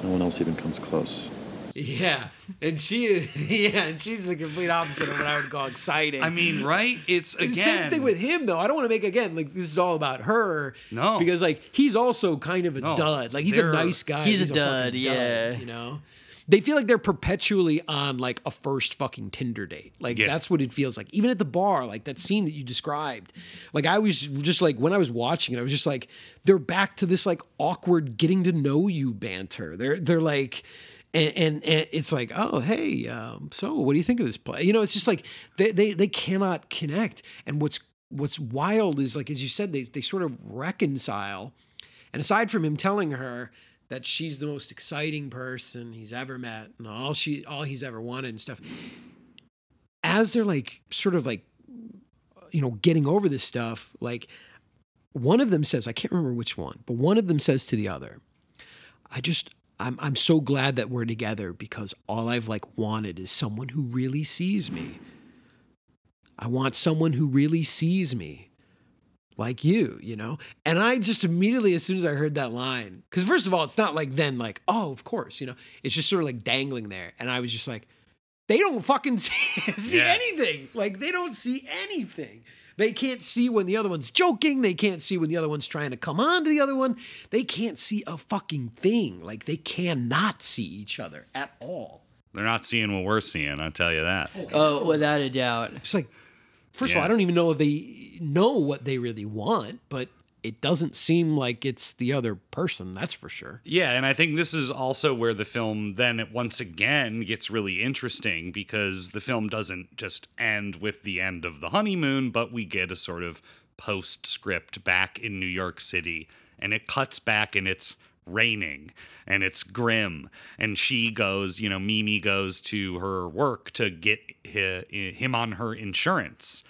No one else even comes close. Yeah, and she is. Yeah, and she's the complete opposite of what I would call exciting. I mean, right? It's The again Same thing with him, though. I don't want to make again like this is all about her. No. because like he's also kind of a No, dud. Like he's a nice guy. He's a fucking dud, yeah. you know. They feel like they're perpetually on like a first fucking Tinder date. Like Yeah. that's what it feels like. Even at the bar, like that scene that you described. Like I was just like when I was watching it, I was just like, they're back to this like awkward getting to know you banter. They're they're like and, and, and it's like, oh, hey, um, so what do you think of this play? You know, it's just like they, they they cannot connect. And what's what's wild is like as you said, they they sort of reconcile. And aside from him telling her that she's the most exciting person he's ever met and all she all he's ever wanted and stuff, as they're like sort of like you know getting over this stuff, like one of them says, I can't remember which one, but one of them says to the other, I just I'm I'm so glad that we're together because all I've like wanted is someone who really sees me. I want someone who really sees me like you, you know? And I just immediately, as soon as I heard that line, because first of all, it's not like then like, oh, of course, you know, it's just sort of like dangling there. And I was just like, they don't fucking see, see Yeah. anything. Like they don't see anything. They can't see when the other one's joking. They can't see when the other one's trying to come on to the other one. They can't see a fucking thing. Like they cannot see each other at all. they're not seeing what we're seeing. I tell you that. Oh, oh without a doubt. It's like, first of all, I don't even know if they know what they really want, but it doesn't seem like it's the other person. That's for sure. Yeah, and I think this is also where the film then once again gets really interesting because the film doesn't just end with the end of the honeymoon, but we get a sort of postscript back in New York City, and it cuts back and it's raining and it's grim and she goes you know mimi goes to her work to get him on her insurance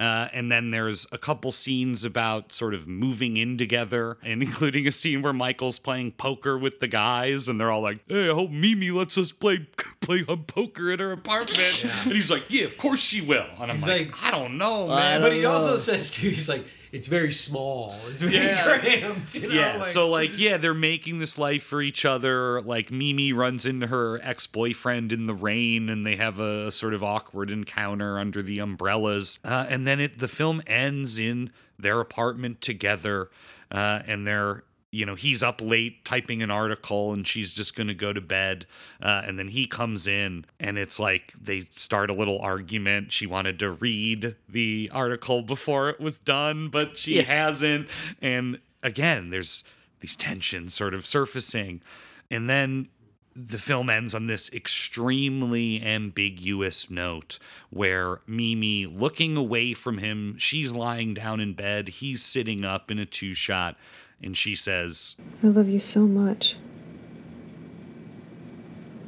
uh, and then there's a couple scenes about sort of moving in together, and including a scene where Michael's playing poker with the guys, and they're all like, "Hey, I hope Mimi lets us play play um, poker at her apartment." And he's like, "Yeah, of course she will." And I'm like, like, "I don't know, man." but don't he know. also says too, he's like, it's very small. It's very Yeah. cramped. You know? yeah, like- so like, yeah, they're making this life for each other. Like, Mimi runs into her ex boyfriend in the rain, and they have a sort of awkward encounter under the umbrellas. Uh, and then it the film ends in their apartment together, uh, and they're you know he's up late typing an article and she's just going to go to bed uh, and then he comes in and it's like they start a little argument. She wanted to read the article before it was done but she Yeah. hasn't. And again there's these tensions sort of surfacing. And then the film ends on this extremely ambiguous note where Mimi looking away from him, she's lying down in bed, he's sitting up in a two shot, and she says, I love you so much.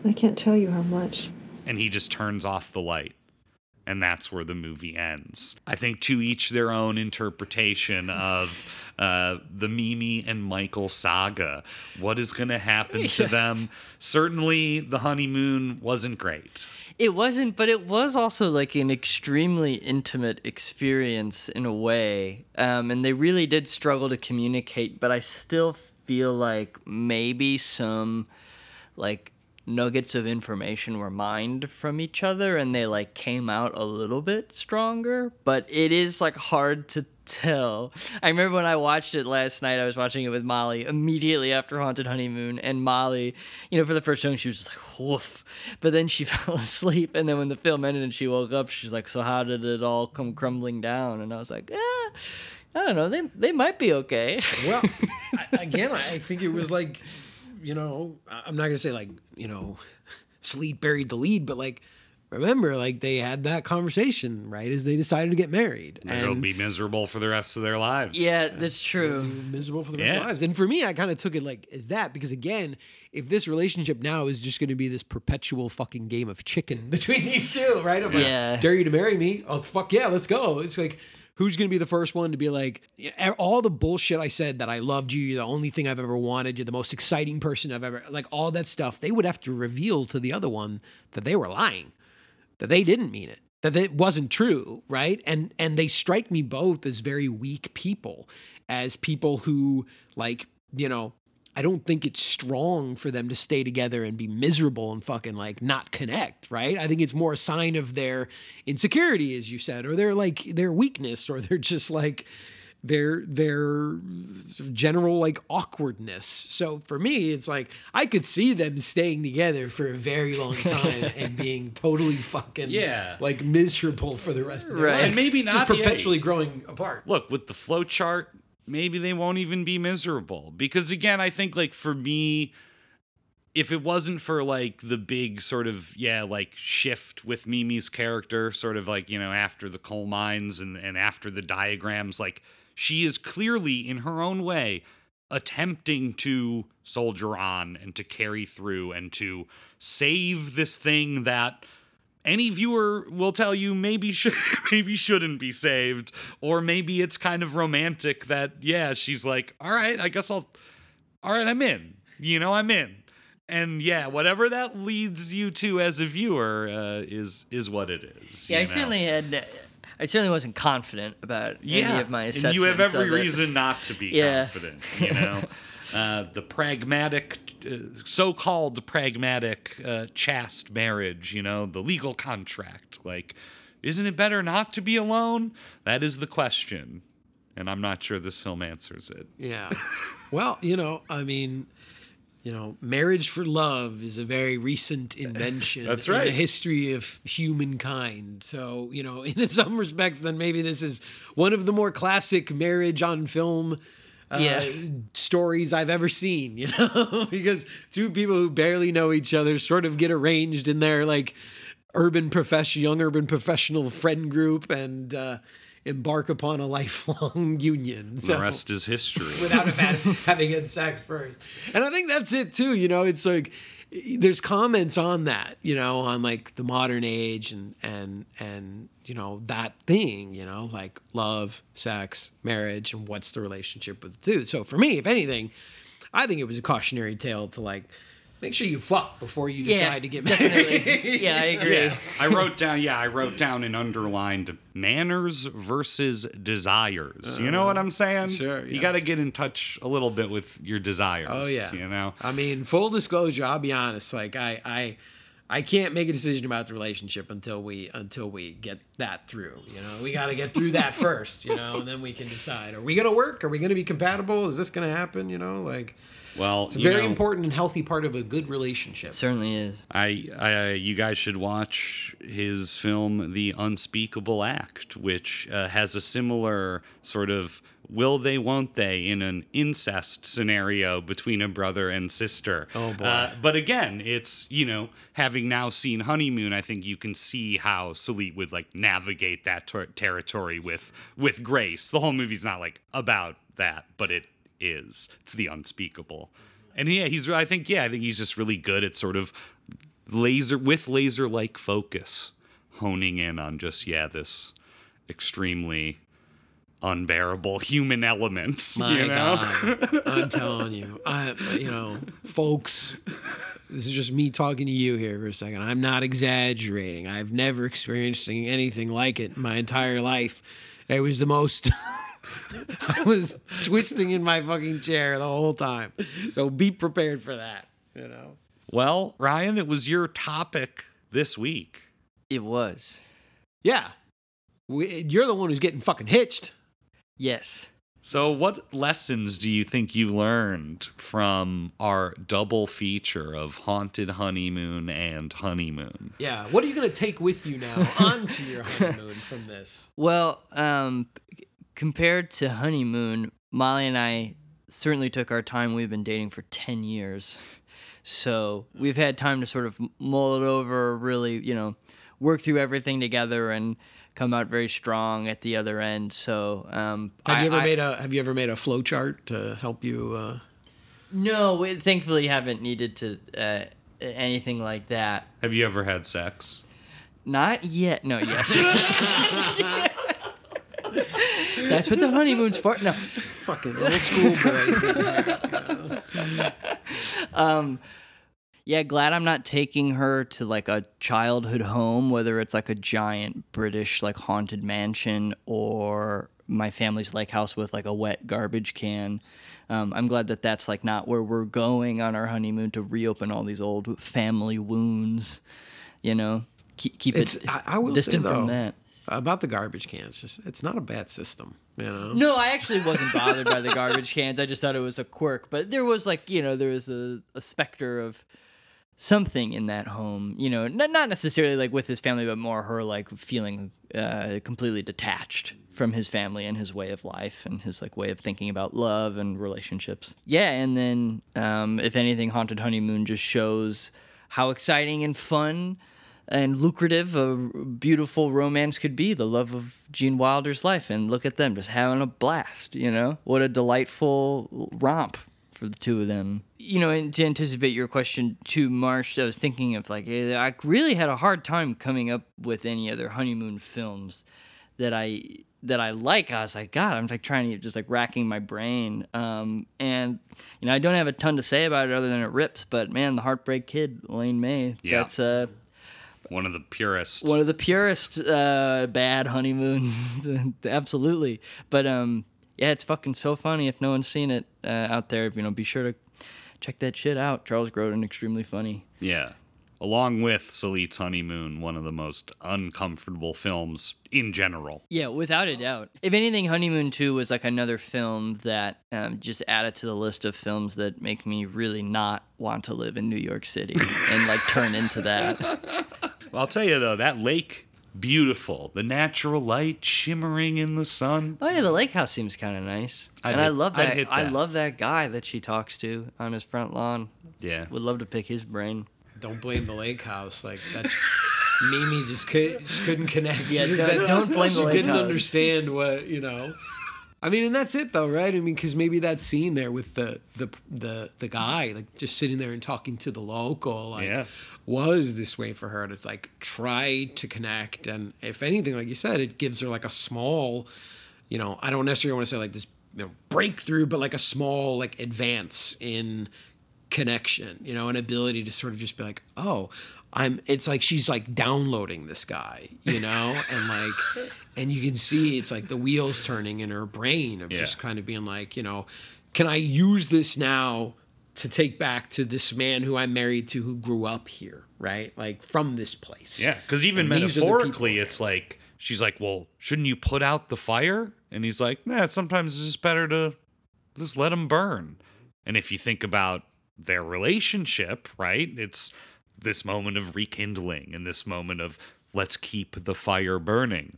I can't tell you how much. and he just turns off the light. And that's where the movie ends. I think to each their own interpretation of uh, the Mimi and Michael saga. What is going to happen to them? Certainly, the honeymoon wasn't great. It wasn't, but it was also like an extremely intimate experience in a way. Um, and they really did struggle to communicate, but I still feel like maybe some like nuggets of information were mined from each other and they like came out a little bit stronger, but it is like hard to tell. I remember when I watched it last night, I was watching it with Molly immediately after Haunted Honeymoon, and Molly, you know, for the first time, she was just like, woof. But then she fell asleep, and then when the film ended and she woke up, she's like, so how did it all come crumbling down? And I was like, eh, I don't know, they, they might be okay. Well, again, I think it was like, you know, I'm not gonna say like, you know, Sallitt buried the lead, but like, remember, like they had that conversation right as they decided to get married, They'll and be miserable for the rest of their lives. yeah, that's true. miserable for the rest of their lives. And for me, I kind of took it like as that because again, if this relationship now is just going to be this perpetual fucking game of chicken between these two, right? I'm like, Yeah. dare you to marry me? Oh fuck yeah, let's go. It's like. Who's gonna be the first one to be like all the bullshit I said that I loved you, you're the only thing I've ever wanted, you're the most exciting person I've ever like all that stuff, they would have to reveal to the other one that they were lying that they didn't mean it that it wasn't true right and and they strike me both as very weak people as people who like you know I don't think it's strong for them to stay together and be miserable and fucking like not connect, right? I think it's more a sign of their insecurity, as you said, or their like their weakness, or they're just like their their general like awkwardness. So for me, it's like I could see them staying together for a very long time and being totally fucking Yeah. like miserable for the rest of their Right. life. And maybe not just yeah. perpetually growing apart. Look, with the flow chart, maybe they won't even be miserable. Because again, I think like for me, if it wasn't for like the big sort of yeah like shift with Mimi's character, sort of like you know after the coal mines and and after the diagrams, like she is clearly in her own way attempting to soldier on and to carry through and to save this thing that any viewer will tell you maybe should maybe shouldn't be saved or maybe it's kind of romantic that yeah she's like all right i guess i'll all right i'm in you know i'm in and yeah whatever that leads you to as a viewer uh, is is what it is Yeah, I know? certainly had. I certainly wasn't confident about yeah any of my and assessments. you have every reason not to be Yeah. confident you know uh, the pragmatic uh, so-called pragmatic uh, chaste marriage you know the legal contract like isn't it better not to be alone that is the question and i'm not sure this film answers it Yeah. well, you know, I mean, you know, marriage for love is a very recent invention That's in right. the history of humankind. So, you know, in some respects, then maybe this is one of the more classic marriage on film uh, Yeah. stories I've ever seen, you know, because two people who barely know each other sort of get arranged in their like urban profession, young urban professional friend group and, uh, embark upon a lifelong union. So the rest is history without having, having had sex first. And I think that's it too. You know, it's like there's comments on that, you know, on like the modern age and and and you know that thing, you know, like love, sex, marriage, and what's the relationship with the two. So for me, if anything, I think it was a cautionary tale to like make sure you fuck before you Yeah, decide to get married. definitely. Yeah, I agree. Yeah, I wrote down. Yeah, I wrote down and underlined manners versus desires. you know what uh, I'm saying? sure, You got to get in touch a little bit with your desires. Oh yeah. You know. I mean, full disclosure, I'll be honest, like I I I can't make a decision about the relationship until we until we get that through. You know, we got to get through that first, you know, and then we can decide: Are we going to work? Are we going to be compatible? Is this going to happen? You know, like Well, it's a very know, important and healthy part of a good relationship. certainly is. I, I, you guys should watch his film, The Unspeakable Act, which uh, has a similar sort of will they, won't they in an incest scenario between a brother and sister. Oh, boy. Uh, but again, it's you know having now seen Honeymoon, I think you can see how Sallitt would like navigate that ter- territory with with grace. The whole movie's not like about that, but it is. It's the unspeakable. And yeah, he's I think yeah, I think he's just really good at sort of laser with laser like focus honing in on just yeah, this extremely unbearable human element. My you know? God, I'm telling you, I you know, folks, this is just me talking to you here for a second. I'm not exaggerating. I've never experienced anything like it in my entire life. It was the most. I was twisting in my fucking chair the whole time. So be prepared for that. You know. Well, Ryan, it was your topic this week. It was. Yeah. We, you're the one who's getting fucking hitched. Yes. So, what lessons do you think you learned from our double feature of Haunted Honeymoon and Honeymoon? Yeah. What are you gonna take with you now onto your honeymoon from this? Well, um, c- compared to honeymoon, Molly and I certainly took our time. We've been dating for ten years, so we've had time to sort of mull it over, really, you know, work through everything together and come out very strong at the other end. So, um, Have I- you ever I- made a Have you ever made a flow chart to help you? Uh, No, we thankfully haven't needed to uh, anything like that. Have you ever had sex? Not yet. No, yes. That's what the honeymoon's for. No. Fucking old school boys. um yeah, glad I'm not taking her to like a childhood home, whether it's like a giant British like haunted mansion or my family's lake house with like a wet garbage can. Um, I'm glad that that's like not where we're going on our honeymoon to reopen all these old family wounds. You know, keep, keep It's, it I, I will distant say though, from that. About the garbage cans. Just it's not a bad system. You know. No, I actually wasn't bothered by the garbage cans. I just thought it was a quirk. But there was like, you know, there was a, a specter of something in that home. You know, not not necessarily like with his family, but more her like feeling uh, completely detached from his family and his way of life and his like way of thinking about love and relationships. Yeah, and then um, if anything, Haunted Honeymoon just shows how exciting and fun and lucrative a beautiful romance could be the love of Gene Wilder's life and look at them just having a blast you know what a delightful romp for the two of them you know and to anticipate your question to Marsh I was thinking of like eh, I really had a hard time coming up with any other honeymoon films that I that I like. I was like, God, I'm like trying to just like racking my brain. Um, and you know, I don't have a ton to say about it other than it rips. But man, the Heartbreak Kid, Elaine May, Yeah. that's uh, One of the purest. one of the purest uh, bad honeymoons, absolutely. But um, yeah, it's fucking so funny. If no one's seen it uh, out there, you know, be sure to check that shit out. Charles Grodin, extremely funny. Yeah. Along with Sallitt's Honeymoon, one of the most uncomfortable films in general. Yeah, without a doubt. If anything, Honeymoon 2 was like another film that um, just added to the list of films that make me really not want to live in New York City and like turn into that. Well, I'll tell you though, that lake, beautiful. The natural light shimmering in the sun. Oh yeah, the lake house seems kind of nice, I'd and I hit- love I'd that. hit I love that guy that she talks to on his front lawn. Yeah. Would love to pick his brain. Don't blame the lake house. Like that, Mimi just, could, just couldn't connect. Yeah, She don't- don't blame she the lake didn't house. understand what you know. I mean, and that's it though, right? I mean, because maybe that scene there with the the the the guy like just sitting there and talking to the local, like, Yeah. was this way for her to like try to connect, and if anything, like you said, it gives her like a small, you know, I don't necessarily want to say like this you know breakthrough, but like a small like advance in connection, you know, an ability to sort of just be like, oh, I'm. It's like she's like downloading this guy, you know, and like, and you can see it's like the wheels turning in her brain of just kind of being like, you know, can I use this now to take back to this man who I'm married to who grew up here, right? Like from this place. Yeah, because even And these are the people- metaphorically, it's like she's like, "Well, shouldn't you put out the fire?" And he's like, "Nah, sometimes it's just better to just let them burn." And if you think about their relationship, right? It's this moment of rekindling and this moment of let's keep the fire burning.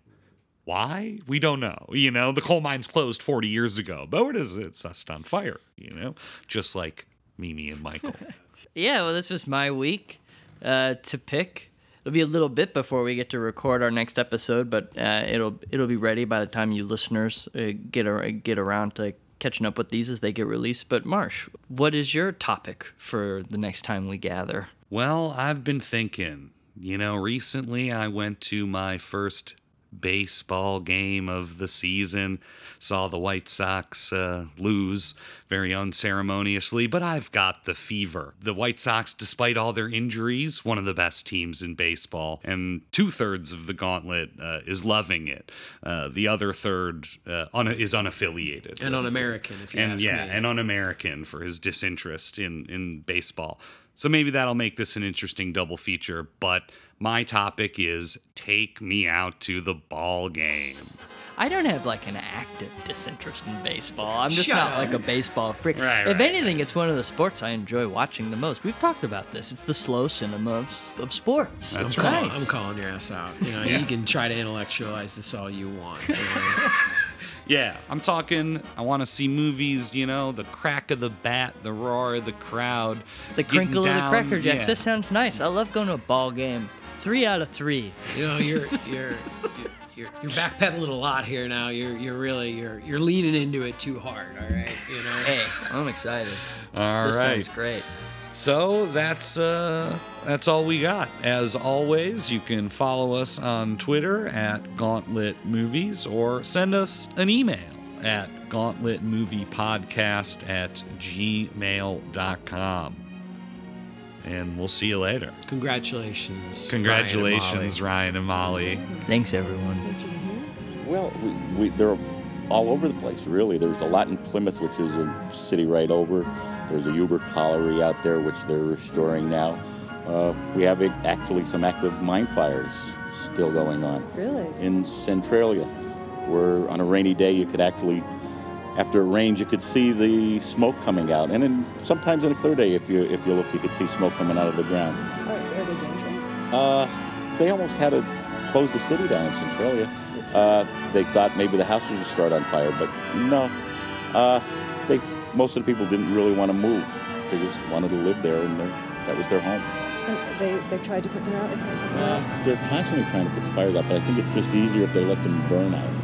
Why? We don't know. You know, the coal mines closed 40 years ago, but what is it? It's just on fire, you know? Just like Mimi and Michael. Yeah, well, this was my week uh, to pick. It'll be a little bit before we get to record our next episode, but uh, it'll it'll be ready by the time you listeners uh, get ar- get around to catching up with these as they get released. But Marsh, what is your topic for the next time we gather? Well, I've been thinking. You know, recently I went to my first baseball game of the season. Saw the White Sox uh, lose very unceremoniously, but I've got the fever. The White Sox, despite all their injuries, one of the best teams in baseball, and two thirds of the gauntlet uh, is loving it. Uh, the other third uh, un- is unaffiliated And un-American, if you and ask yeah, me. and un-American for his disinterest in in baseball. So maybe that'll make this an interesting double feature. But my topic is take me out to the ball game. I don't have like an active disinterest in baseball. I'm just Shut not up. like a baseball freak. Right, if right, anything, it's one of the sports I enjoy watching the most. We've talked about this. It's the slow cinema of, of sports. I'm, it's calling. I'm calling your ass out. You know, Yeah. you can try to intellectualize this all you want. you know? Yeah, I'm talking. I want to see movies. You know, the crack of the bat, the roar of the crowd, The getting crinkle of the down- cracker jacks. yeah. This sounds nice. I love going to a ball game. Three out of three. You know, you're you're you're you're, you're backpedaling a lot here now. You're you're really you're you're leaning into it too hard. All right, you know. Hey, I'm excited. All this right. sounds great. So that's uh, that's all we got. As always, you can follow us on Twitter at Gauntlet Movies or send us an email at gauntletmoviepodcast at gmail.com. And we'll see you later. Congratulations. Congratulations, Ryan and Molly. Thanks, everyone. Well, we, we, there are all over the place, really. There's a lot in Plymouth, which is a city right over. There's a Huber colliery out there, which they're restoring now. Uh, we have a- actually some active mine fires still going on. Really? In Centralia, where on a rainy day you could actually, after it rains, you could see the smoke coming out. And then sometimes on a clear day, if you if you look, you could see smoke coming out of the ground. Are, are they dangerous? Uh, they almost had to close the city down in Centralia. Uh, they thought maybe the house would start on fire, but no. Uh, they most of the people didn't really want to move. They just wanted to live there, and that was their home. And they, they tried to put them out? They put them out. Uh, they're constantly trying to put fires out, but I think it's just easier if they let them burn out.